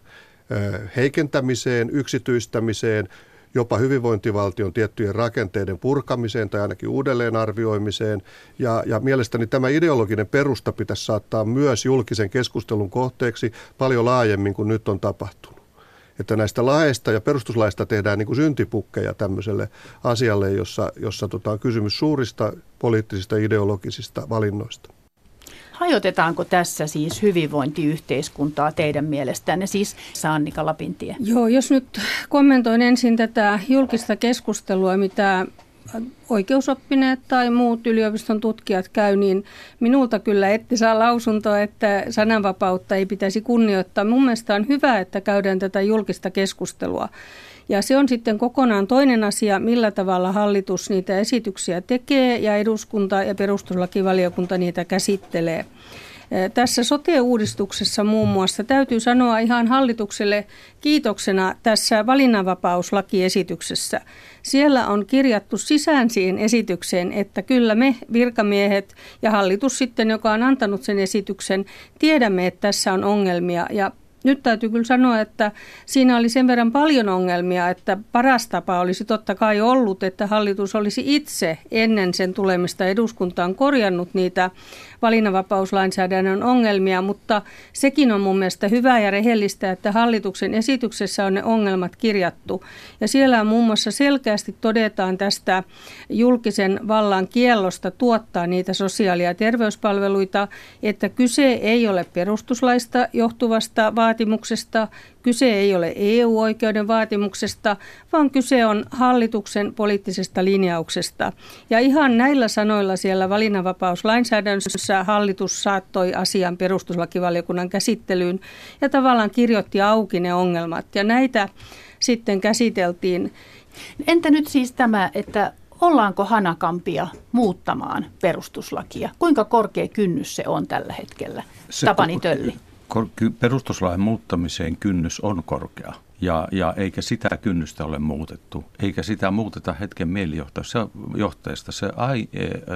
Speaker 13: heikentämiseen, yksityistämiseen, jopa hyvinvointivaltion tiettyjen rakenteiden purkamiseen tai ainakin uudelleenarvioimiseen. Ja, ja mielestäni tämä ideologinen perusta pitäisi saattaa myös julkisen keskustelun kohteeksi paljon laajemmin kuin nyt on tapahtunut. Että näistä laeista ja perustuslaista tehdään niin kuin syntipukkeja tämmöiselle asialle, jossa, jossa tota, on kysymys suurista poliittisista ideologisista valinnoista.
Speaker 10: Hajotetaanko tässä siis hyvinvointiyhteiskuntaa teidän mielestänne, siis Annika Lapintie?
Speaker 11: Joo, jos nyt kommentoin ensin tätä julkista keskustelua, mitä oikeusoppineet tai muut yliopiston tutkijat käy, niin minulta kyllä ette saa lausuntoa, että sananvapautta ei pitäisi kunnioittaa. Mun mielestä on hyvä, että käydään tätä julkista keskustelua. Ja se on sitten kokonaan toinen asia, millä tavalla hallitus niitä esityksiä tekee ja eduskunta ja perustuslakivaliokunta niitä käsittelee. Tässä sote-uudistuksessa muun muassa täytyy sanoa ihan hallitukselle kiitoksena tässä valinnanvapauslakiesityksessä. Siellä on kirjattu sisään siihen esitykseen, että kyllä me virkamiehet ja hallitus sitten, joka on antanut sen esityksen, tiedämme, että tässä on ongelmia ja nyt täytyy kyllä sanoa, että siinä oli sen verran paljon ongelmia, että paras tapa olisi totta kai ollut, että hallitus olisi itse ennen sen tulemista eduskuntaan korjannut niitä valinnanvapauslainsäädännön ongelmia, mutta sekin on mun mielestä hyvä ja rehellistä, että hallituksen esityksessä on ne ongelmat kirjattu. Ja siellä muun muassa selkeästi todetaan tästä julkisen vallan kiellosta tuottaa niitä sosiaali- ja terveyspalveluita, että kyse ei ole perustuslaista johtuvasta vaatimuksesta, Kyse ei ole EU-oikeuden vaatimuksesta, vaan kyse on hallituksen poliittisesta linjauksesta. Ja ihan näillä sanoilla siellä valinnanvapauslainsäädännössä hallitus saattoi asian perustuslakivaliokunnan käsittelyyn ja tavallaan kirjoitti auki ne ongelmat. Ja näitä sitten käsiteltiin.
Speaker 10: Entä nyt siis tämä, että ollaanko hanakampia muuttamaan perustuslakia? Kuinka korkea kynnys se on tällä hetkellä? Se Tapani Tölli
Speaker 12: perustuslain muuttamiseen kynnys on korkea. Ja, ja eikä sitä kynnystä ole muutettu, eikä sitä muuteta hetken mielijohteesta. Se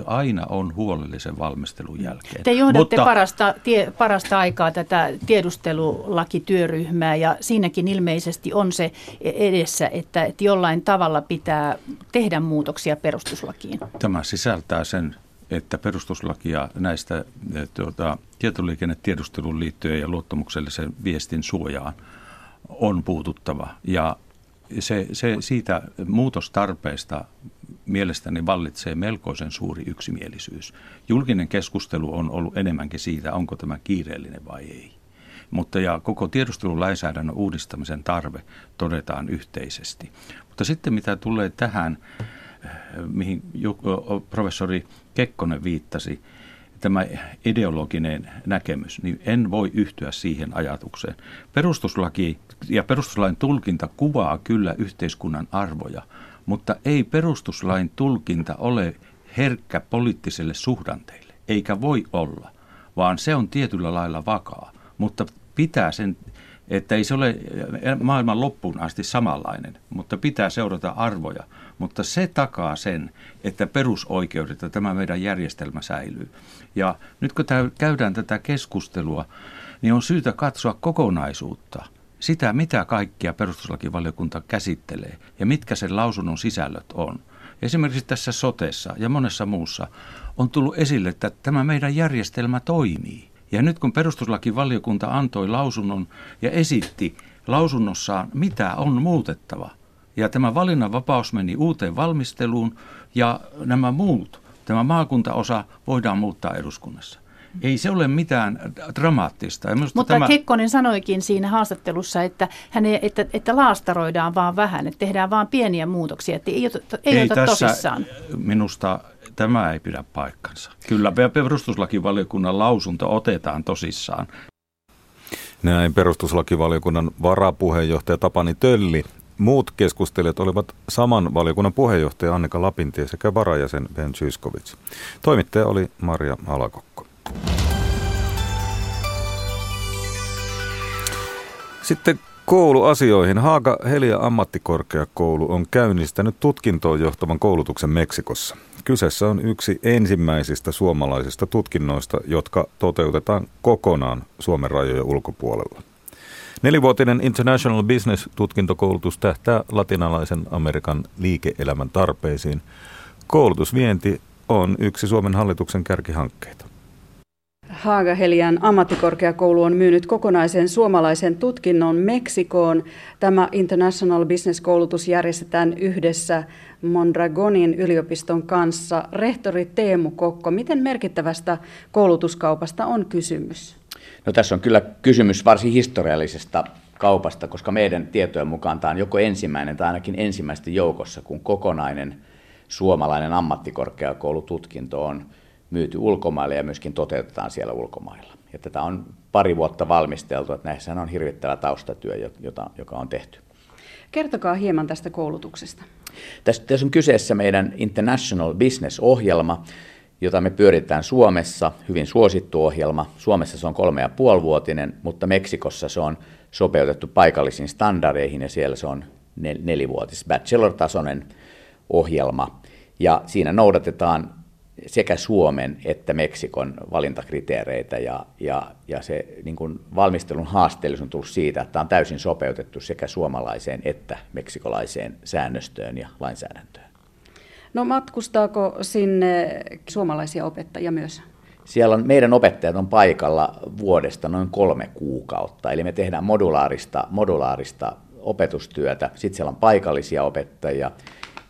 Speaker 12: aina on huolellisen valmistelun jälkeen.
Speaker 10: Te johdatte Mutta, parasta, tie, parasta aikaa tätä tiedustelulakityöryhmää ja siinäkin ilmeisesti on se edessä, että, että jollain tavalla pitää tehdä muutoksia perustuslakiin.
Speaker 12: Tämä sisältää sen että perustuslakia näistä eh, tuota, tietoliikennetiedusteluun liittyen ja luottamuksellisen viestin suojaan on puututtava. Ja se, se siitä muutostarpeesta mielestäni vallitsee melkoisen suuri yksimielisyys. Julkinen keskustelu on ollut enemmänkin siitä, onko tämä kiireellinen vai ei. Mutta ja koko tiedustelulainsäädännön uudistamisen tarve todetaan yhteisesti. Mutta sitten mitä tulee tähän mihin professori Kekkonen viittasi, tämä ideologinen näkemys, niin en voi yhtyä siihen ajatukseen. Perustuslaki ja perustuslain tulkinta kuvaa kyllä yhteiskunnan arvoja, mutta ei perustuslain tulkinta ole herkkä poliittiselle suhdanteille, eikä voi olla, vaan se on tietyllä lailla vakaa, mutta pitää sen että ei se ole maailman loppuun asti samanlainen, mutta pitää seurata arvoja. Mutta se takaa sen, että perusoikeudet ja tämä meidän järjestelmä säilyy. Ja nyt kun käydään tätä keskustelua, niin on syytä katsoa kokonaisuutta. Sitä, mitä kaikkia perustuslakivaliokunta käsittelee ja mitkä sen lausunnon sisällöt on. Esimerkiksi tässä sotessa ja monessa muussa on tullut esille, että tämä meidän järjestelmä toimii. Ja nyt kun perustuslakivaliokunta antoi lausunnon ja esitti lausunnossaan, mitä on muutettava, ja tämä valinnanvapaus meni uuteen valmisteluun ja nämä muut, tämä maakuntaosa voidaan muuttaa eduskunnassa. Ei se ole mitään dramaattista. Ja
Speaker 10: Mutta tämä... Kekkonen sanoikin siinä haastattelussa, että, häne, että, että laastaroidaan vaan vähän, että tehdään vaan pieniä muutoksia, että ei, ota, ei, ei ota tässä tosissaan.
Speaker 12: Minusta tämä ei pidä paikkansa. Kyllä perustuslakivaliokunnan lausunto otetaan tosissaan.
Speaker 2: Näin perustuslakivaliokunnan varapuheenjohtaja Tapani Tölli. Muut keskustelijat olivat saman valiokunnan puheenjohtaja Annika Lapintie sekä varajäsen Ben Zyskovic. Toimittaja oli Maria Alakokko. Sitten kouluasioihin. Haaga Helia ammattikorkeakoulu on käynnistänyt tutkintoon johtavan koulutuksen Meksikossa. Kyseessä on yksi ensimmäisistä suomalaisista tutkinnoista, jotka toteutetaan kokonaan Suomen rajojen ulkopuolella. Nelivuotinen International Business-tutkintokoulutus tähtää latinalaisen Amerikan liike-elämän tarpeisiin. Koulutusvienti on yksi Suomen hallituksen kärkihankkeita.
Speaker 14: Haagahelian ammattikorkeakoulu on myynyt kokonaisen suomalaisen tutkinnon Meksikoon. Tämä International Business-koulutus järjestetään yhdessä Mondragonin yliopiston kanssa. Rehtori Teemu Kokko, miten merkittävästä koulutuskaupasta on kysymys?
Speaker 15: No tässä on kyllä kysymys varsin historiallisesta kaupasta, koska meidän tietojen mukaan tämä on joko ensimmäinen tai ainakin ensimmäisten joukossa, kun kokonainen suomalainen ammattikorkeakoulututkinto on myyty ulkomaille ja myöskin toteutetaan siellä ulkomailla. Ja tätä on pari vuotta valmisteltu, että näissä on hirvittävä taustatyö, jota, joka on tehty.
Speaker 14: Kertokaa hieman tästä koulutuksesta.
Speaker 15: Tässä, tässä on kyseessä meidän International Business-ohjelma, jota me pyöritään Suomessa, hyvin suosittu ohjelma. Suomessa se on kolme ja puolivuotinen, mutta Meksikossa se on sopeutettu paikallisiin standardeihin ja siellä se on nel- nelivuotis bachelor-tasoinen ohjelma. Ja siinä noudatetaan sekä Suomen että Meksikon valintakriteereitä ja, ja, ja se niin kuin valmistelun haasteellisuus on tullut siitä, että tämä on täysin sopeutettu sekä suomalaiseen että meksikolaiseen säännöstöön ja lainsäädäntöön.
Speaker 14: No matkustaako sinne suomalaisia opettajia myös?
Speaker 15: Siellä on, meidän opettajat on paikalla vuodesta noin kolme kuukautta, eli me tehdään modulaarista, modulaarista opetustyötä. Sitten siellä on paikallisia opettajia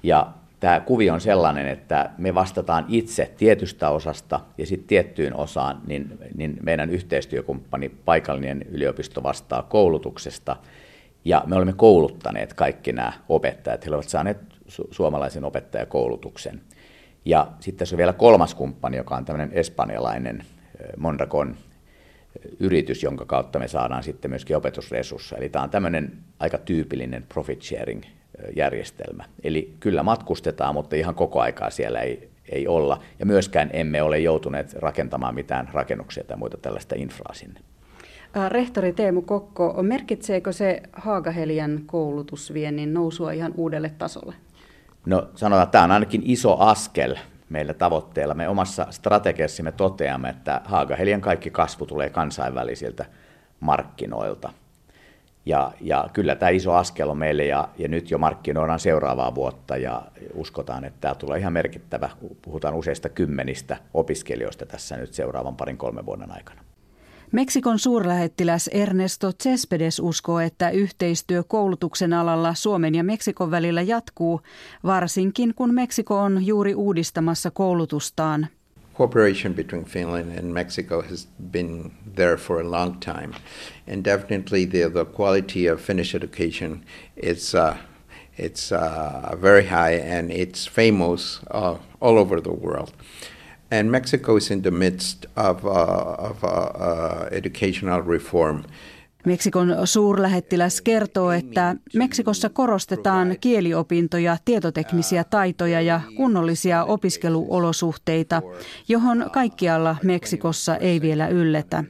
Speaker 15: ja tämä kuvio on sellainen, että me vastataan itse tietystä osasta ja sitten tiettyyn osaan, niin, niin meidän yhteistyökumppani, paikallinen yliopisto vastaa koulutuksesta ja me olemme kouluttaneet kaikki nämä opettajat. He ovat saaneet su- suomalaisen opettajakoulutuksen. Ja sitten tässä on vielä kolmas kumppani, joka on tämmöinen espanjalainen Mondragon yritys, jonka kautta me saadaan sitten myöskin opetusresursseja. Eli tämä on tämmöinen aika tyypillinen profit sharing järjestelmä. Eli kyllä matkustetaan, mutta ihan koko aikaa siellä ei, ei olla. Ja myöskään emme ole joutuneet rakentamaan mitään rakennuksia tai muita tällaista infraa sinne.
Speaker 14: Rehtori Teemu Kokko, merkitseekö se Haagahelian koulutusviennin nousua ihan uudelle tasolle?
Speaker 15: No sanotaan, että tämä on ainakin iso askel meillä tavoitteella. Me omassa strategiassamme toteamme, että Haagahelian kaikki kasvu tulee kansainvälisiltä markkinoilta. Ja, ja kyllä tämä iso askel on meille ja, ja nyt jo markkinoidaan seuraavaa vuotta ja uskotaan, että tämä tulee ihan merkittävä. Puhutaan useista kymmenistä opiskelijoista tässä nyt seuraavan parin kolmen vuoden aikana.
Speaker 14: Meksikon suurlähettiläs Ernesto Cespedes uskoo, että yhteistyö koulutuksen alalla Suomen ja Meksikon välillä jatkuu, varsinkin kun Meksiko on juuri uudistamassa koulutustaan.
Speaker 16: Cooperation between Finland and Mexico has been there for a long time, and definitely the the quality of Finnish education is uh, it's uh, very high and it's famous uh, all over the world. And Mexico is in the midst of, uh, of uh, uh, educational reform.
Speaker 14: Meksikon suurlähettiläs kertoo, että Meksikossa korostetaan kieliopintoja, tietoteknisiä taitoja ja kunnollisia opiskeluolosuhteita, johon kaikkialla Meksikossa ei vielä ylletä.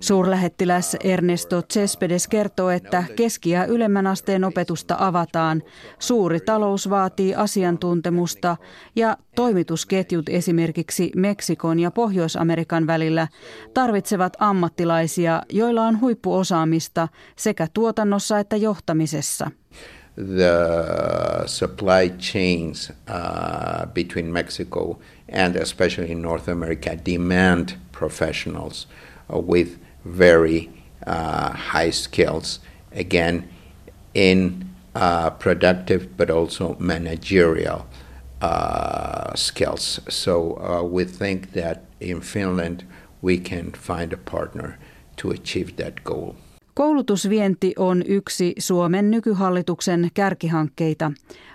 Speaker 14: Suurlähettiläs Ernesto Cespedes kertoo, että keski- ja ylemmän asteen opetusta avataan. Suuri talous vaatii asiantuntemusta ja toimitusketjut esimerkiksi Meksikon ja Pohjois-Amerikan välillä tarvitsevat ammattilaisia, joilla on huippuosaamista sekä tuotannossa että johtamisessa.
Speaker 16: The supply chains uh, between Mexico and especially North America demand professionals with very uh, high skills, again, in uh, productive but also managerial uh, skills. So uh, we think that in Finland we can find a partner to achieve that goal.
Speaker 14: Koulutusvienti on yksi Suomen nykyhallituksen kärkihankkeita.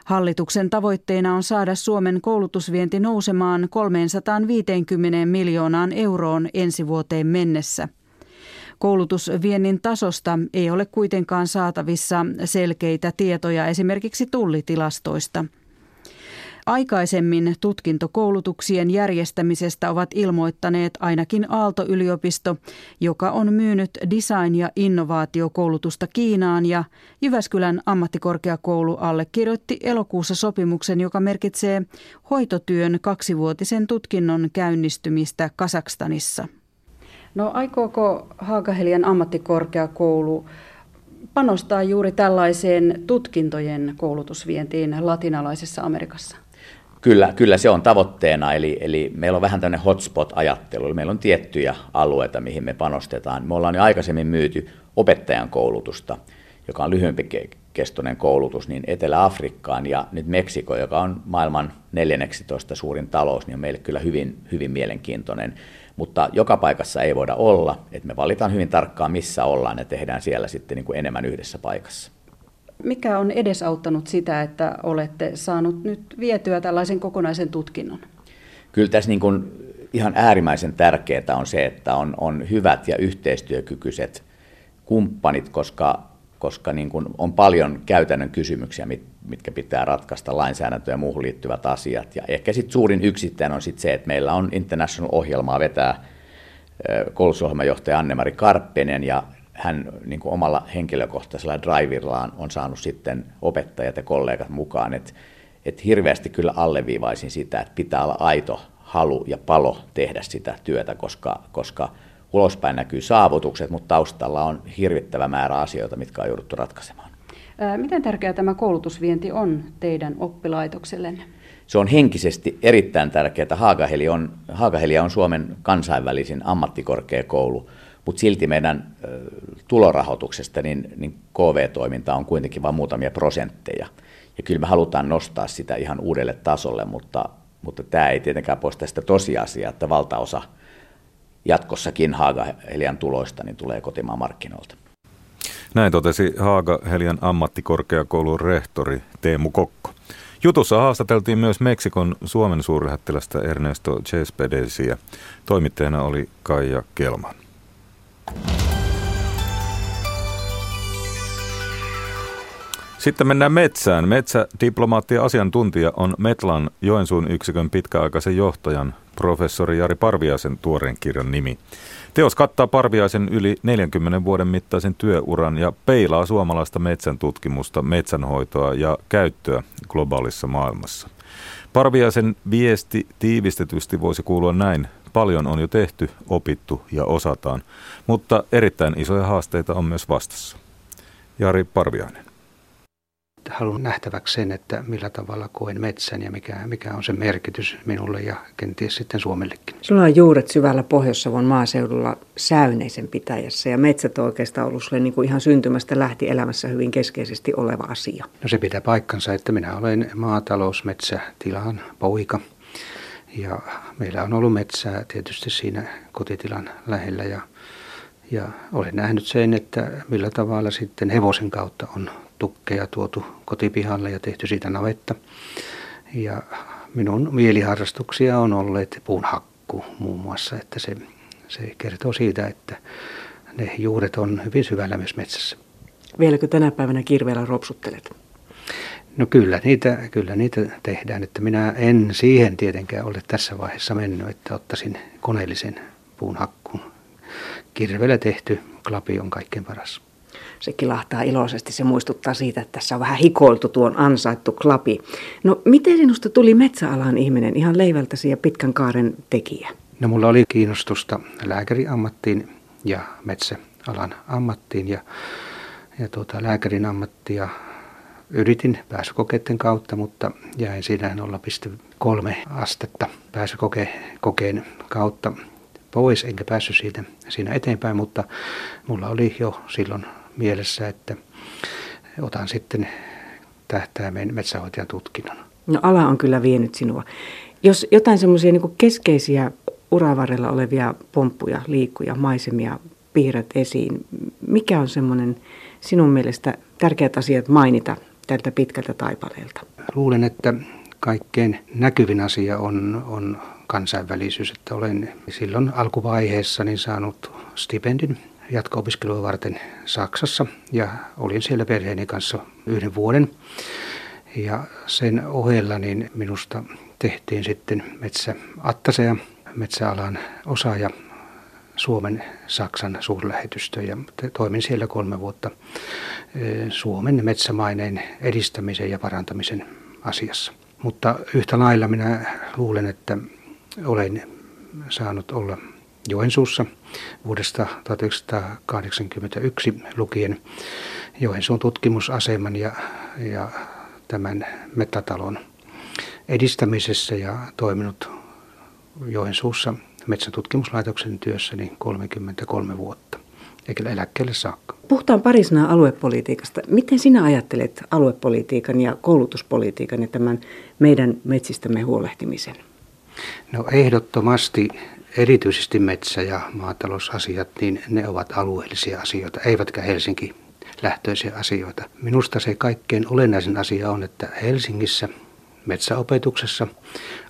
Speaker 14: Hallituksen tavoitteena on saada Suomen koulutusvienti nousemaan 350 miljoonaan euroon ensi vuoteen mennessä. Koulutusviennin tasosta ei ole kuitenkaan saatavissa selkeitä tietoja esimerkiksi tullitilastoista. Aikaisemmin tutkintokoulutuksien järjestämisestä ovat ilmoittaneet ainakin Aalto-yliopisto, joka on myynyt design- ja innovaatiokoulutusta Kiinaan ja Jyväskylän ammattikorkeakoulu allekirjoitti elokuussa sopimuksen, joka merkitsee hoitotyön kaksivuotisen tutkinnon käynnistymistä Kasakstanissa. No aikooko Haakahelian ammattikorkeakoulu panostaa juuri tällaiseen tutkintojen koulutusvientiin latinalaisessa Amerikassa?
Speaker 15: Kyllä, kyllä se on tavoitteena, eli, eli meillä on vähän tämmöinen hotspot-ajattelu, eli meillä on tiettyjä alueita, mihin me panostetaan. Me ollaan jo aikaisemmin myyty opettajan koulutusta, joka on lyhyempi kestoinen koulutus, niin Etelä-Afrikkaan ja nyt Meksiko, joka on maailman 14 suurin talous, niin on meille kyllä hyvin, hyvin mielenkiintoinen. Mutta joka paikassa ei voida olla, että me valitaan hyvin tarkkaan, missä ollaan ja tehdään siellä sitten niin kuin enemmän yhdessä paikassa.
Speaker 14: Mikä on edesauttanut sitä, että olette saanut nyt vietyä tällaisen kokonaisen tutkinnon?
Speaker 15: Kyllä tässä niin kuin ihan äärimmäisen tärkeää on se, että on, on hyvät ja yhteistyökykyiset kumppanit, koska, koska niin kuin on paljon käytännön kysymyksiä, mitkä pitää ratkaista, lainsäädäntöön ja muuhun liittyvät asiat. Ja ehkä sitten suurin yksittäin on sit se, että meillä on International-ohjelmaa vetää koulutusohjelmajohtaja Anne-Mari Karppinen ja hän niin kuin omalla henkilökohtaisella driverlaan on saanut sitten opettajat ja kollegat mukaan, että, että hirveästi kyllä alleviivaisin sitä, että pitää olla aito halu ja palo tehdä sitä työtä, koska, koska ulospäin näkyy saavutukset, mutta taustalla on hirvittävä määrä asioita, mitkä on jouduttu ratkaisemaan.
Speaker 14: Miten tärkeää tämä koulutusvienti on teidän oppilaitoksellenne?
Speaker 15: Se on henkisesti erittäin tärkeää. Haagaheli on, Haagahelia on Suomen kansainvälisin ammattikorkeakoulu, mutta silti meidän tulorahoituksesta niin, niin KV-toiminta on kuitenkin vain muutamia prosentteja. Ja kyllä me halutaan nostaa sitä ihan uudelle tasolle, mutta, mutta tämä ei tietenkään poista sitä tosiasiaa, että valtaosa jatkossakin Haaga-Helian tuloista niin tulee kotimaan markkinoilta.
Speaker 2: Näin totesi Haaga-Helian ammattikorkeakoulun rehtori Teemu Kokko. Jutussa haastateltiin myös Meksikon Suomen suurlähettilästä Ernesto Cespedesia. Toimittajana oli Kaija Kelman. Sitten mennään metsään. Metsädiplomaatti ja asiantuntija on Metlan Joensuun yksikön pitkäaikaisen johtajan professori Jari Parviaisen tuoreen kirjan nimi. Teos kattaa Parviaisen yli 40 vuoden mittaisen työuran ja peilaa suomalaista metsän tutkimusta, metsänhoitoa ja käyttöä globaalissa maailmassa. Parviaisen viesti tiivistetysti voisi kuulua näin. Paljon on jo tehty, opittu ja osataan, mutta erittäin isoja haasteita on myös vastassa. Jari Parviainen
Speaker 17: haluan nähtäväksi sen, että millä tavalla koen metsän ja mikä, mikä on se merkitys minulle ja kenties sitten Suomellekin.
Speaker 18: Sulla on juuret syvällä Pohjois-Savon maaseudulla Säyneisen pitäjässä ja metsät on oikeastaan ollut sulle niin kuin ihan syntymästä lähti elämässä hyvin keskeisesti oleva asia.
Speaker 17: No se pitää paikkansa, että minä olen maatalousmetsätilan poika ja meillä on ollut metsää tietysti siinä kotitilan lähellä ja ja olen nähnyt sen, että millä tavalla sitten hevosen kautta on tukkeja tuotu kotipihalle ja tehty siitä navetta. Ja minun mieliharrastuksia on olleet puun hakku muun muassa, että se, se kertoo siitä, että ne juuret on hyvin syvällä myös metsässä.
Speaker 18: Vieläkö tänä päivänä kirveellä ropsuttelet?
Speaker 17: No kyllä niitä, kyllä niitä tehdään, että minä en siihen tietenkään ole tässä vaiheessa mennyt, että ottaisin koneellisen puun hakkuun. Kirveellä tehty klapi on kaikkein paras
Speaker 18: se kilahtaa iloisesti. Se muistuttaa siitä, että tässä on vähän hikoiltu tuon ansaittu klapi. No miten sinusta tuli metsäalan ihminen, ihan leivältäsi ja pitkän kaaren tekijä?
Speaker 17: No mulla oli kiinnostusta lääkäriammattiin ja metsäalan ammattiin ja, ja tuota, lääkärin ammattia yritin pääsykokeiden kautta, mutta jäin siinä 0,3 astetta pääsykokeen kautta pois, enkä päässyt siitä siinä eteenpäin, mutta mulla oli jo silloin mielessä, että otan sitten tähtäimen metsähoitajan tutkinnon.
Speaker 18: No ala on kyllä vienyt sinua. Jos jotain semmoisia niin keskeisiä uravarrella olevia pomppuja, liikkuja, maisemia piirrät esiin, mikä on semmoinen sinun mielestä tärkeät asiat mainita tältä pitkältä taipaleelta?
Speaker 17: Luulen, että kaikkein näkyvin asia on, on kansainvälisyys, että olen silloin alkuvaiheessa niin saanut stipendin jatko-opiskelua varten Saksassa ja olin siellä perheeni kanssa yhden vuoden. Ja sen ohella niin minusta tehtiin sitten metsäattaseja, metsäalan osaaja Suomen Saksan suurlähetystö ja toimin siellä kolme vuotta e, Suomen metsämaineen edistämisen ja parantamisen asiassa. Mutta yhtä lailla minä luulen, että olen saanut olla Joensuussa vuodesta 1981 lukien Joensuun tutkimusaseman ja, ja tämän metatalon edistämisessä ja toiminut Joensuussa metsätutkimuslaitoksen työssä niin 33 vuotta, eikä eläkkeelle saakka.
Speaker 18: Puhutaan pari sanaa aluepolitiikasta. Miten sinä ajattelet aluepolitiikan ja koulutuspolitiikan ja tämän meidän metsistämme huolehtimisen?
Speaker 17: No ehdottomasti erityisesti metsä- ja maatalousasiat, niin ne ovat alueellisia asioita, eivätkä Helsinki lähtöisiä asioita. Minusta se kaikkein olennaisin asia on, että Helsingissä metsäopetuksessa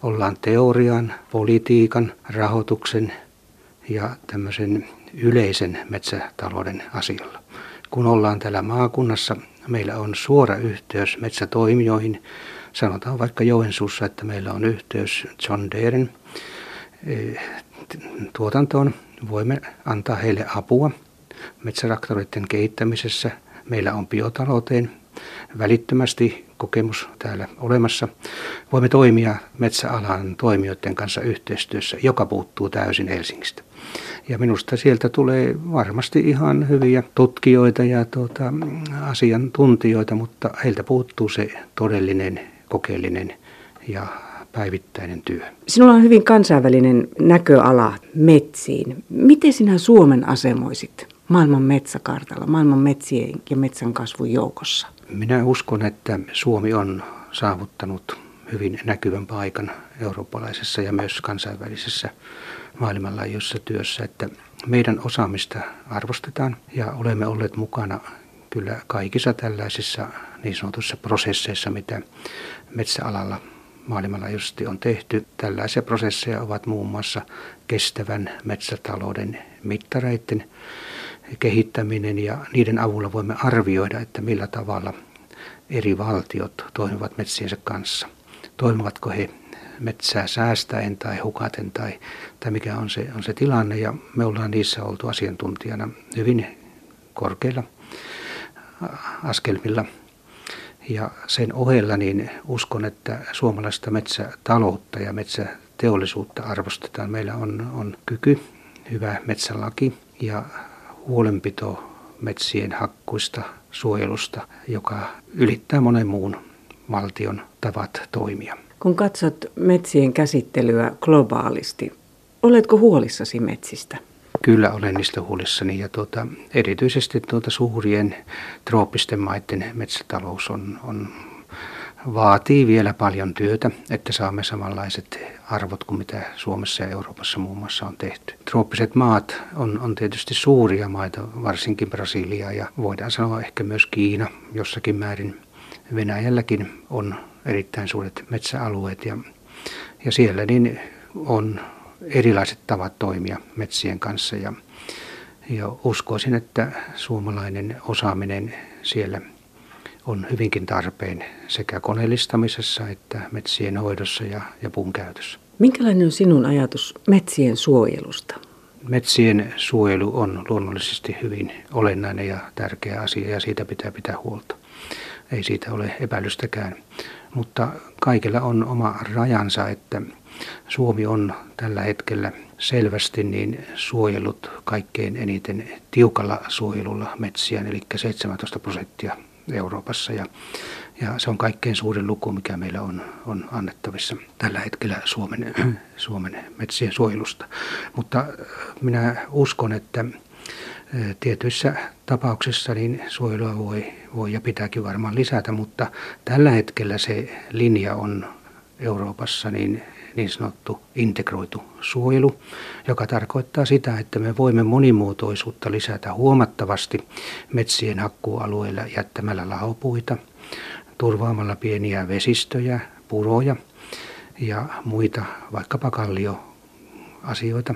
Speaker 17: ollaan teorian, politiikan, rahoituksen ja tämmöisen yleisen metsätalouden asialla. Kun ollaan täällä maakunnassa, meillä on suora yhteys metsätoimijoihin. Sanotaan vaikka Joensuussa, että meillä on yhteys John Deeren eh, tuotantoon. Voimme antaa heille apua metsätraktoreiden kehittämisessä. Meillä on biotalouteen välittömästi kokemus täällä olemassa. Voimme toimia metsäalan toimijoiden kanssa yhteistyössä, joka puuttuu täysin Helsingistä. Ja minusta sieltä tulee varmasti ihan hyviä tutkijoita ja tuota, asiantuntijoita, mutta heiltä puuttuu se todellinen, kokeellinen ja päivittäinen työ.
Speaker 18: Sinulla on hyvin kansainvälinen näköala metsiin. Miten sinä Suomen asemoisit maailman metsäkartalla, maailman metsien ja metsän kasvun joukossa?
Speaker 17: Minä uskon, että Suomi on saavuttanut hyvin näkyvän paikan eurooppalaisessa ja myös kansainvälisessä maailmanlaajuisessa työssä, että meidän osaamista arvostetaan ja olemme olleet mukana kyllä kaikissa tällaisissa niin sanotuissa prosesseissa, mitä metsäalalla maailmanlaajuisesti on tehty. Tällaisia prosesseja ovat muun muassa kestävän metsätalouden mittareiden kehittäminen ja niiden avulla voimme arvioida, että millä tavalla eri valtiot toimivat metsiensä kanssa. Toimivatko he metsää säästäen tai hukaten tai, tai mikä on se, on se tilanne ja me ollaan niissä oltu asiantuntijana hyvin korkeilla askelmilla. Ja sen ohella niin uskon, että suomalaista metsätaloutta ja metsäteollisuutta arvostetaan. Meillä on, on kyky, hyvä metsälaki ja huolenpito metsien hakkuista, suojelusta, joka ylittää monen muun valtion tavat toimia.
Speaker 18: Kun katsot metsien käsittelyä globaalisti, oletko huolissasi metsistä?
Speaker 17: Kyllä olen niistä huolissani ja tuota, erityisesti tuota suurien trooppisten maiden metsätalous on, on vaatii vielä paljon työtä, että saamme samanlaiset arvot kuin mitä Suomessa ja Euroopassa muun muassa on tehty. Trooppiset maat on, on tietysti suuria maita, varsinkin Brasilia ja voidaan sanoa ehkä myös Kiina jossakin määrin. Venäjälläkin on erittäin suuret metsäalueet ja, ja siellä niin on erilaiset tavat toimia metsien kanssa ja, ja uskoisin, että suomalainen osaaminen siellä – on hyvinkin tarpeen sekä koneellistamisessa että metsien hoidossa ja, ja puun käytössä.
Speaker 18: Minkälainen on sinun ajatus metsien suojelusta?
Speaker 17: Metsien suojelu on luonnollisesti hyvin olennainen ja tärkeä asia ja siitä pitää pitää huolta. Ei siitä ole epäilystäkään. Mutta kaikilla on oma rajansa, että Suomi on tällä hetkellä selvästi niin suojellut kaikkein eniten tiukalla suojelulla metsiä, eli 17 prosenttia Euroopassa ja, ja se on kaikkein suurin luku, mikä meillä on, on annettavissa tällä hetkellä Suomen, Suomen metsien suojelusta. Mutta minä uskon, että tietyissä tapauksissa niin suojelua voi, voi ja pitääkin varmaan lisätä, mutta tällä hetkellä se linja on Euroopassa niin niin sanottu integroitu suojelu, joka tarkoittaa sitä, että me voimme monimuotoisuutta lisätä huomattavasti metsien hakkuualueilla jättämällä lahopuita, turvaamalla pieniä vesistöjä, puroja ja muita vaikkapa kallioasioita.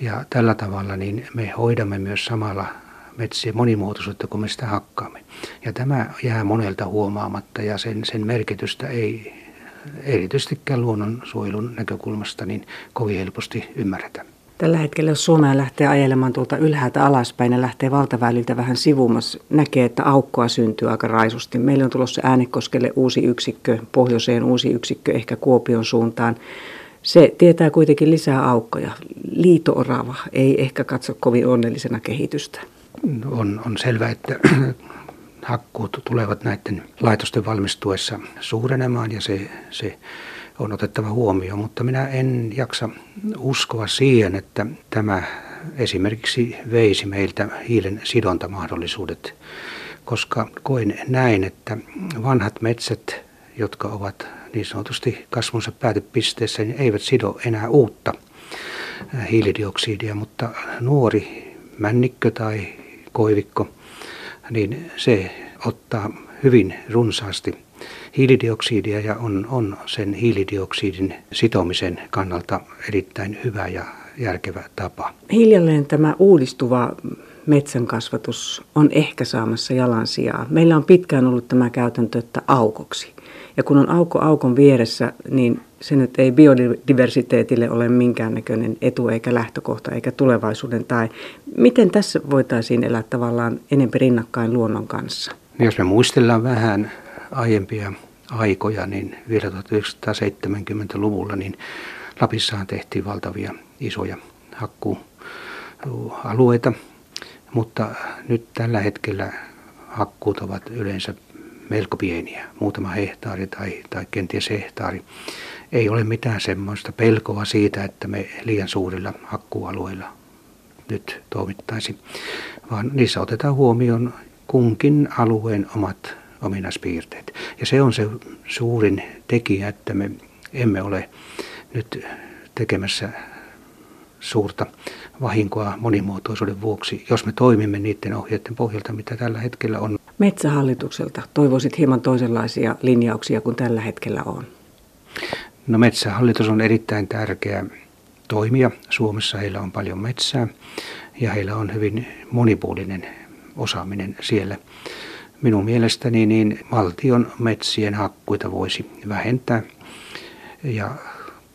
Speaker 17: Ja tällä tavalla niin me hoidamme myös samalla metsien monimuotoisuutta, kun me sitä hakkaamme. Ja tämä jää monelta huomaamatta ja sen, sen merkitystä ei erityisestikään luonnonsuojelun näkökulmasta niin kovin helposti ymmärretä.
Speaker 18: Tällä hetkellä, jos Suomea lähtee ajelemaan tuolta ylhäältä alaspäin ja lähtee valtaväyliltä vähän sivumassa, näkee, että aukkoa syntyy aika raisusti. Meillä on tulossa Äänekoskelle uusi yksikkö, pohjoiseen uusi yksikkö, ehkä Kuopion suuntaan. Se tietää kuitenkin lisää aukkoja. Liitoorava ei ehkä katso kovin onnellisena kehitystä.
Speaker 17: On, on selvää, että hakkuut tulevat näiden laitosten valmistuessa suurenemaan ja se, se on otettava huomioon, mutta minä en jaksa uskoa siihen, että tämä esimerkiksi veisi meiltä hiilen sidontamahdollisuudet, koska koen näin, että vanhat metsät, jotka ovat niin sanotusti kasvunsa päätepisteessä, niin eivät sido enää uutta hiilidioksidia, mutta nuori männikkö tai koivikko, niin se ottaa hyvin runsaasti hiilidioksidia ja on, on sen hiilidioksidin sitomisen kannalta erittäin hyvä ja järkevä tapa.
Speaker 18: Hiljalleen tämä uudistuva metsän kasvatus on ehkä saamassa jalansijaa. Meillä on pitkään ollut tämä käytäntö, että aukoksi. Ja kun on auko aukon vieressä, niin se nyt ei biodiversiteetille ole minkäännäköinen etu eikä lähtökohta eikä tulevaisuuden tai miten tässä voitaisiin elää tavallaan enempi rinnakkain luonnon kanssa?
Speaker 17: Jos me muistellaan vähän aiempia aikoja, niin vielä 1970-luvulla niin Lapissahan tehtiin valtavia isoja hakkuualueita, mutta nyt tällä hetkellä hakkuut ovat yleensä melko pieniä, muutama hehtaari tai, tai kenties hehtaari. Ei ole mitään semmoista pelkoa siitä, että me liian suurilla hakkuualueilla nyt toimittaisi, vaan niissä otetaan huomioon kunkin alueen omat ominaispiirteet. Ja se on se suurin tekijä, että me emme ole nyt tekemässä suurta vahinkoa monimuotoisuuden vuoksi, jos me toimimme niiden ohjeiden pohjalta, mitä tällä hetkellä on.
Speaker 18: Metsähallitukselta toivoisit hieman toisenlaisia linjauksia kuin tällä hetkellä on.
Speaker 17: No metsähallitus on erittäin tärkeä toimija. Suomessa heillä on paljon metsää ja heillä on hyvin monipuolinen osaaminen siellä. Minun mielestäni niin valtion metsien hakkuita voisi vähentää ja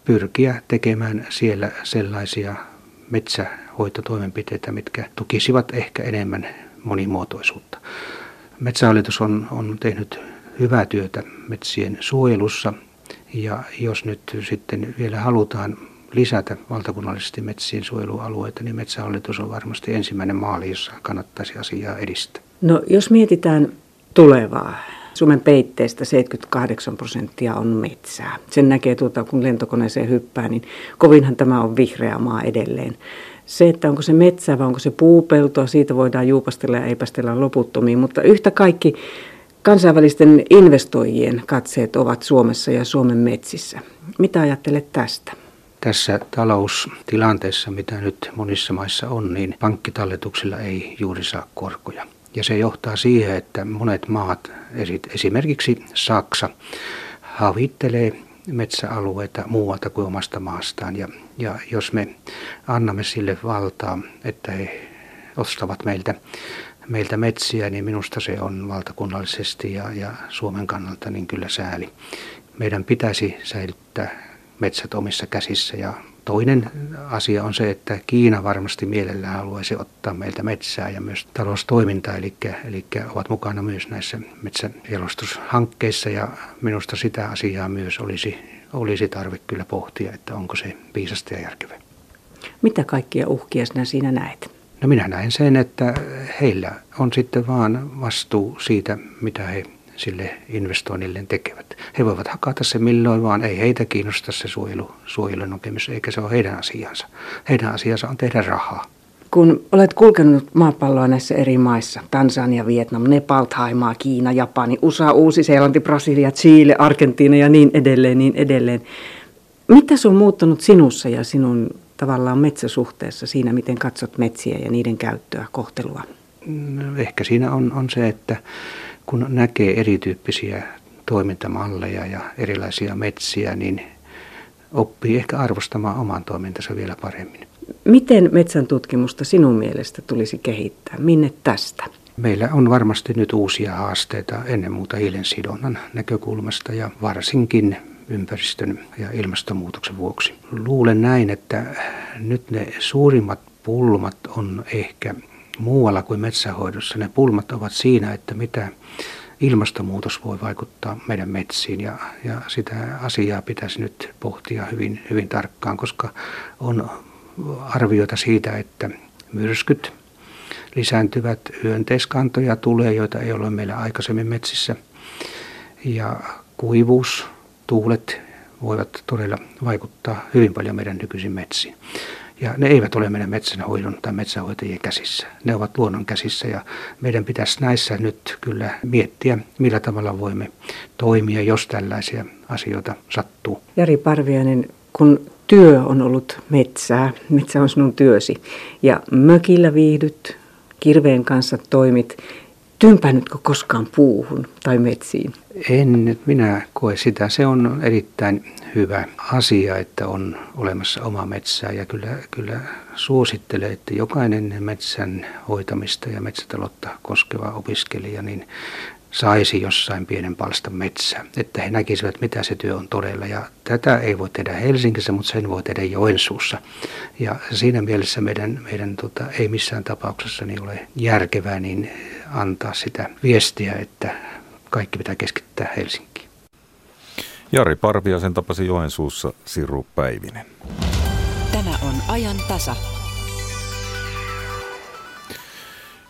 Speaker 17: pyrkiä tekemään siellä sellaisia metsähoitotoimenpiteitä, mitkä tukisivat ehkä enemmän monimuotoisuutta. Metsähallitus on, on tehnyt hyvää työtä metsien suojelussa ja jos nyt sitten vielä halutaan lisätä valtakunnallisesti metsien suojelualueita, niin Metsähallitus on varmasti ensimmäinen maali, jossa kannattaisi asiaa edistää.
Speaker 18: No jos mietitään tulevaa, Suomen peitteestä 78 prosenttia on metsää. Sen näkee tuota, kun lentokoneeseen hyppää, niin kovinhan tämä on vihreä maa edelleen. Se, että onko se metsää vai onko se puupeltoa, siitä voidaan juupastella ja eipästellä loputtomiin, mutta yhtä kaikki kansainvälisten investoijien katseet ovat Suomessa ja Suomen metsissä. Mitä ajattelet tästä?
Speaker 17: Tässä taloustilanteessa, mitä nyt monissa maissa on, niin pankkitalletuksilla ei juuri saa korkoja. Ja se johtaa siihen, että monet maat, esimerkiksi Saksa, havittelee metsäalueita muualta kuin omasta maastaan. Ja, ja jos me annamme sille valtaa, että he ostavat meiltä, meiltä metsiä, niin minusta se on valtakunnallisesti ja, ja Suomen kannalta niin kyllä sääli. Meidän pitäisi säilyttää metsät omissa käsissä ja Toinen asia on se, että Kiina varmasti mielellään haluaisi ottaa meiltä metsää ja myös taloustoimintaa, eli, eli ovat mukana myös näissä metsäjalostushankkeissa ja minusta sitä asiaa myös olisi, olisi tarve kyllä pohtia, että onko se viisasta ja järkevää.
Speaker 18: Mitä kaikkia uhkia sinä siinä näet?
Speaker 17: No minä näen sen, että heillä on sitten vaan vastuu siitä, mitä he sille investoinnille tekevät. He voivat hakata se milloin vaan, ei heitä kiinnosta se suojelu, suojelun nokemus, eikä se ole heidän asiansa. Heidän asiansa on tehdä rahaa.
Speaker 18: Kun olet kulkenut maapalloa näissä eri maissa, Tansania, Vietnam, Nepal, Thaimaa, Kiina, Japani, USA, Uusi-Seelanti, Brasilia, Chile, Argentiina ja niin edelleen, niin edelleen. Mitä se on muuttunut sinussa ja sinun tavallaan metsäsuhteessa siinä, miten katsot metsiä ja niiden käyttöä, kohtelua?
Speaker 17: No, ehkä siinä on, on se, että kun näkee erityyppisiä toimintamalleja ja erilaisia metsiä, niin oppii ehkä arvostamaan oman toimintansa vielä paremmin.
Speaker 18: Miten metsän tutkimusta sinun mielestä tulisi kehittää? Minne tästä?
Speaker 17: Meillä on varmasti nyt uusia haasteita ennen muuta hiilensidonnan näkökulmasta ja varsinkin ympäristön ja ilmastonmuutoksen vuoksi. Luulen näin, että nyt ne suurimmat pulmat on ehkä muualla kuin metsähoidossa. Ne pulmat ovat siinä, että mitä ilmastonmuutos voi vaikuttaa meidän metsiin ja, ja sitä asiaa pitäisi nyt pohtia hyvin, hyvin tarkkaan, koska on arvioita siitä, että myrskyt lisääntyvät, hyönteiskantoja tulee, joita ei ole meillä aikaisemmin metsissä ja kuivuus, tuulet voivat todella vaikuttaa hyvin paljon meidän nykyisin metsiin. Ja ne eivät ole meidän metsänhoidon tai metsänhoitajien käsissä. Ne ovat luonnon käsissä ja meidän pitäisi näissä nyt kyllä miettiä, millä tavalla voimme toimia, jos tällaisia asioita sattuu.
Speaker 18: Jari Parviainen, kun työ on ollut metsää, metsä on sinun työsi ja mökillä viihdyt, kirveen kanssa toimit, tympäännytkö koskaan puuhun tai metsiin?
Speaker 17: En minä koe sitä. Se on erittäin hyvä asia, että on olemassa oma metsää ja kyllä, kyllä suosittelee, että jokainen metsän hoitamista ja metsätaloutta koskeva opiskelija niin saisi jossain pienen palstan metsää, että he näkisivät, mitä se työ on todella. Ja tätä ei voi tehdä Helsingissä, mutta sen voi tehdä Joensuussa. Ja siinä mielessä meidän, meidän tota, ei missään tapauksessa niin ole järkevää niin antaa sitä viestiä, että kaikki pitää keskittää Helsinkiin.
Speaker 2: Jari sen tapasi Joensuussa Siru Päivinen.
Speaker 8: Tämä on ajan tasa.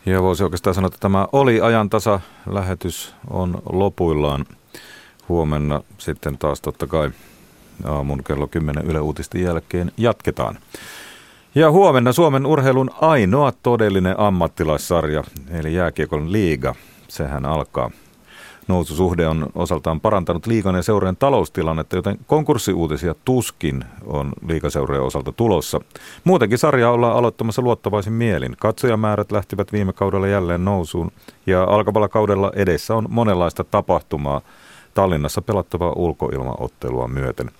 Speaker 2: Ja voisi oikeastaan sanoa, että tämä oli ajan tasa. Lähetys on lopuillaan. Huomenna sitten taas totta kai aamun kello 10 Yle Uutisten jälkeen jatketaan. Ja huomenna Suomen urheilun ainoa todellinen ammattilaissarja, eli jääkiekon liiga. Sehän alkaa noususuhde on osaltaan parantanut liikan ja seurojen taloustilannetta, joten konkurssiuutisia tuskin on liikaseurojen osalta tulossa. Muutenkin sarjaa ollaan aloittamassa luottavaisin mielin. Katsojamäärät lähtivät viime kaudella jälleen nousuun ja alkavalla kaudella edessä on monenlaista tapahtumaa Tallinnassa pelattavaa ulkoilmaottelua myöten.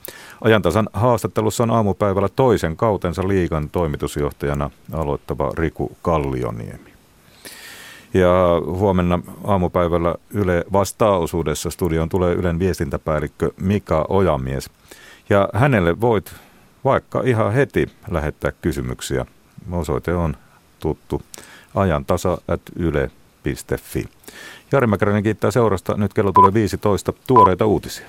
Speaker 2: Ajantasan haastattelussa on aamupäivällä toisen kautensa liigan toimitusjohtajana aloittava Riku Kallioniemi. Ja huomenna aamupäivällä Yle vastaaosuudessa studioon tulee Ylen viestintäpäällikkö Mika Ojamies. Ja hänelle voit vaikka ihan heti lähettää kysymyksiä. Osoite on tuttu ajantasa.yle.fi. Jari Mäkäräinen kiittää seurasta. Nyt kello tulee 15 tuoreita uutisia.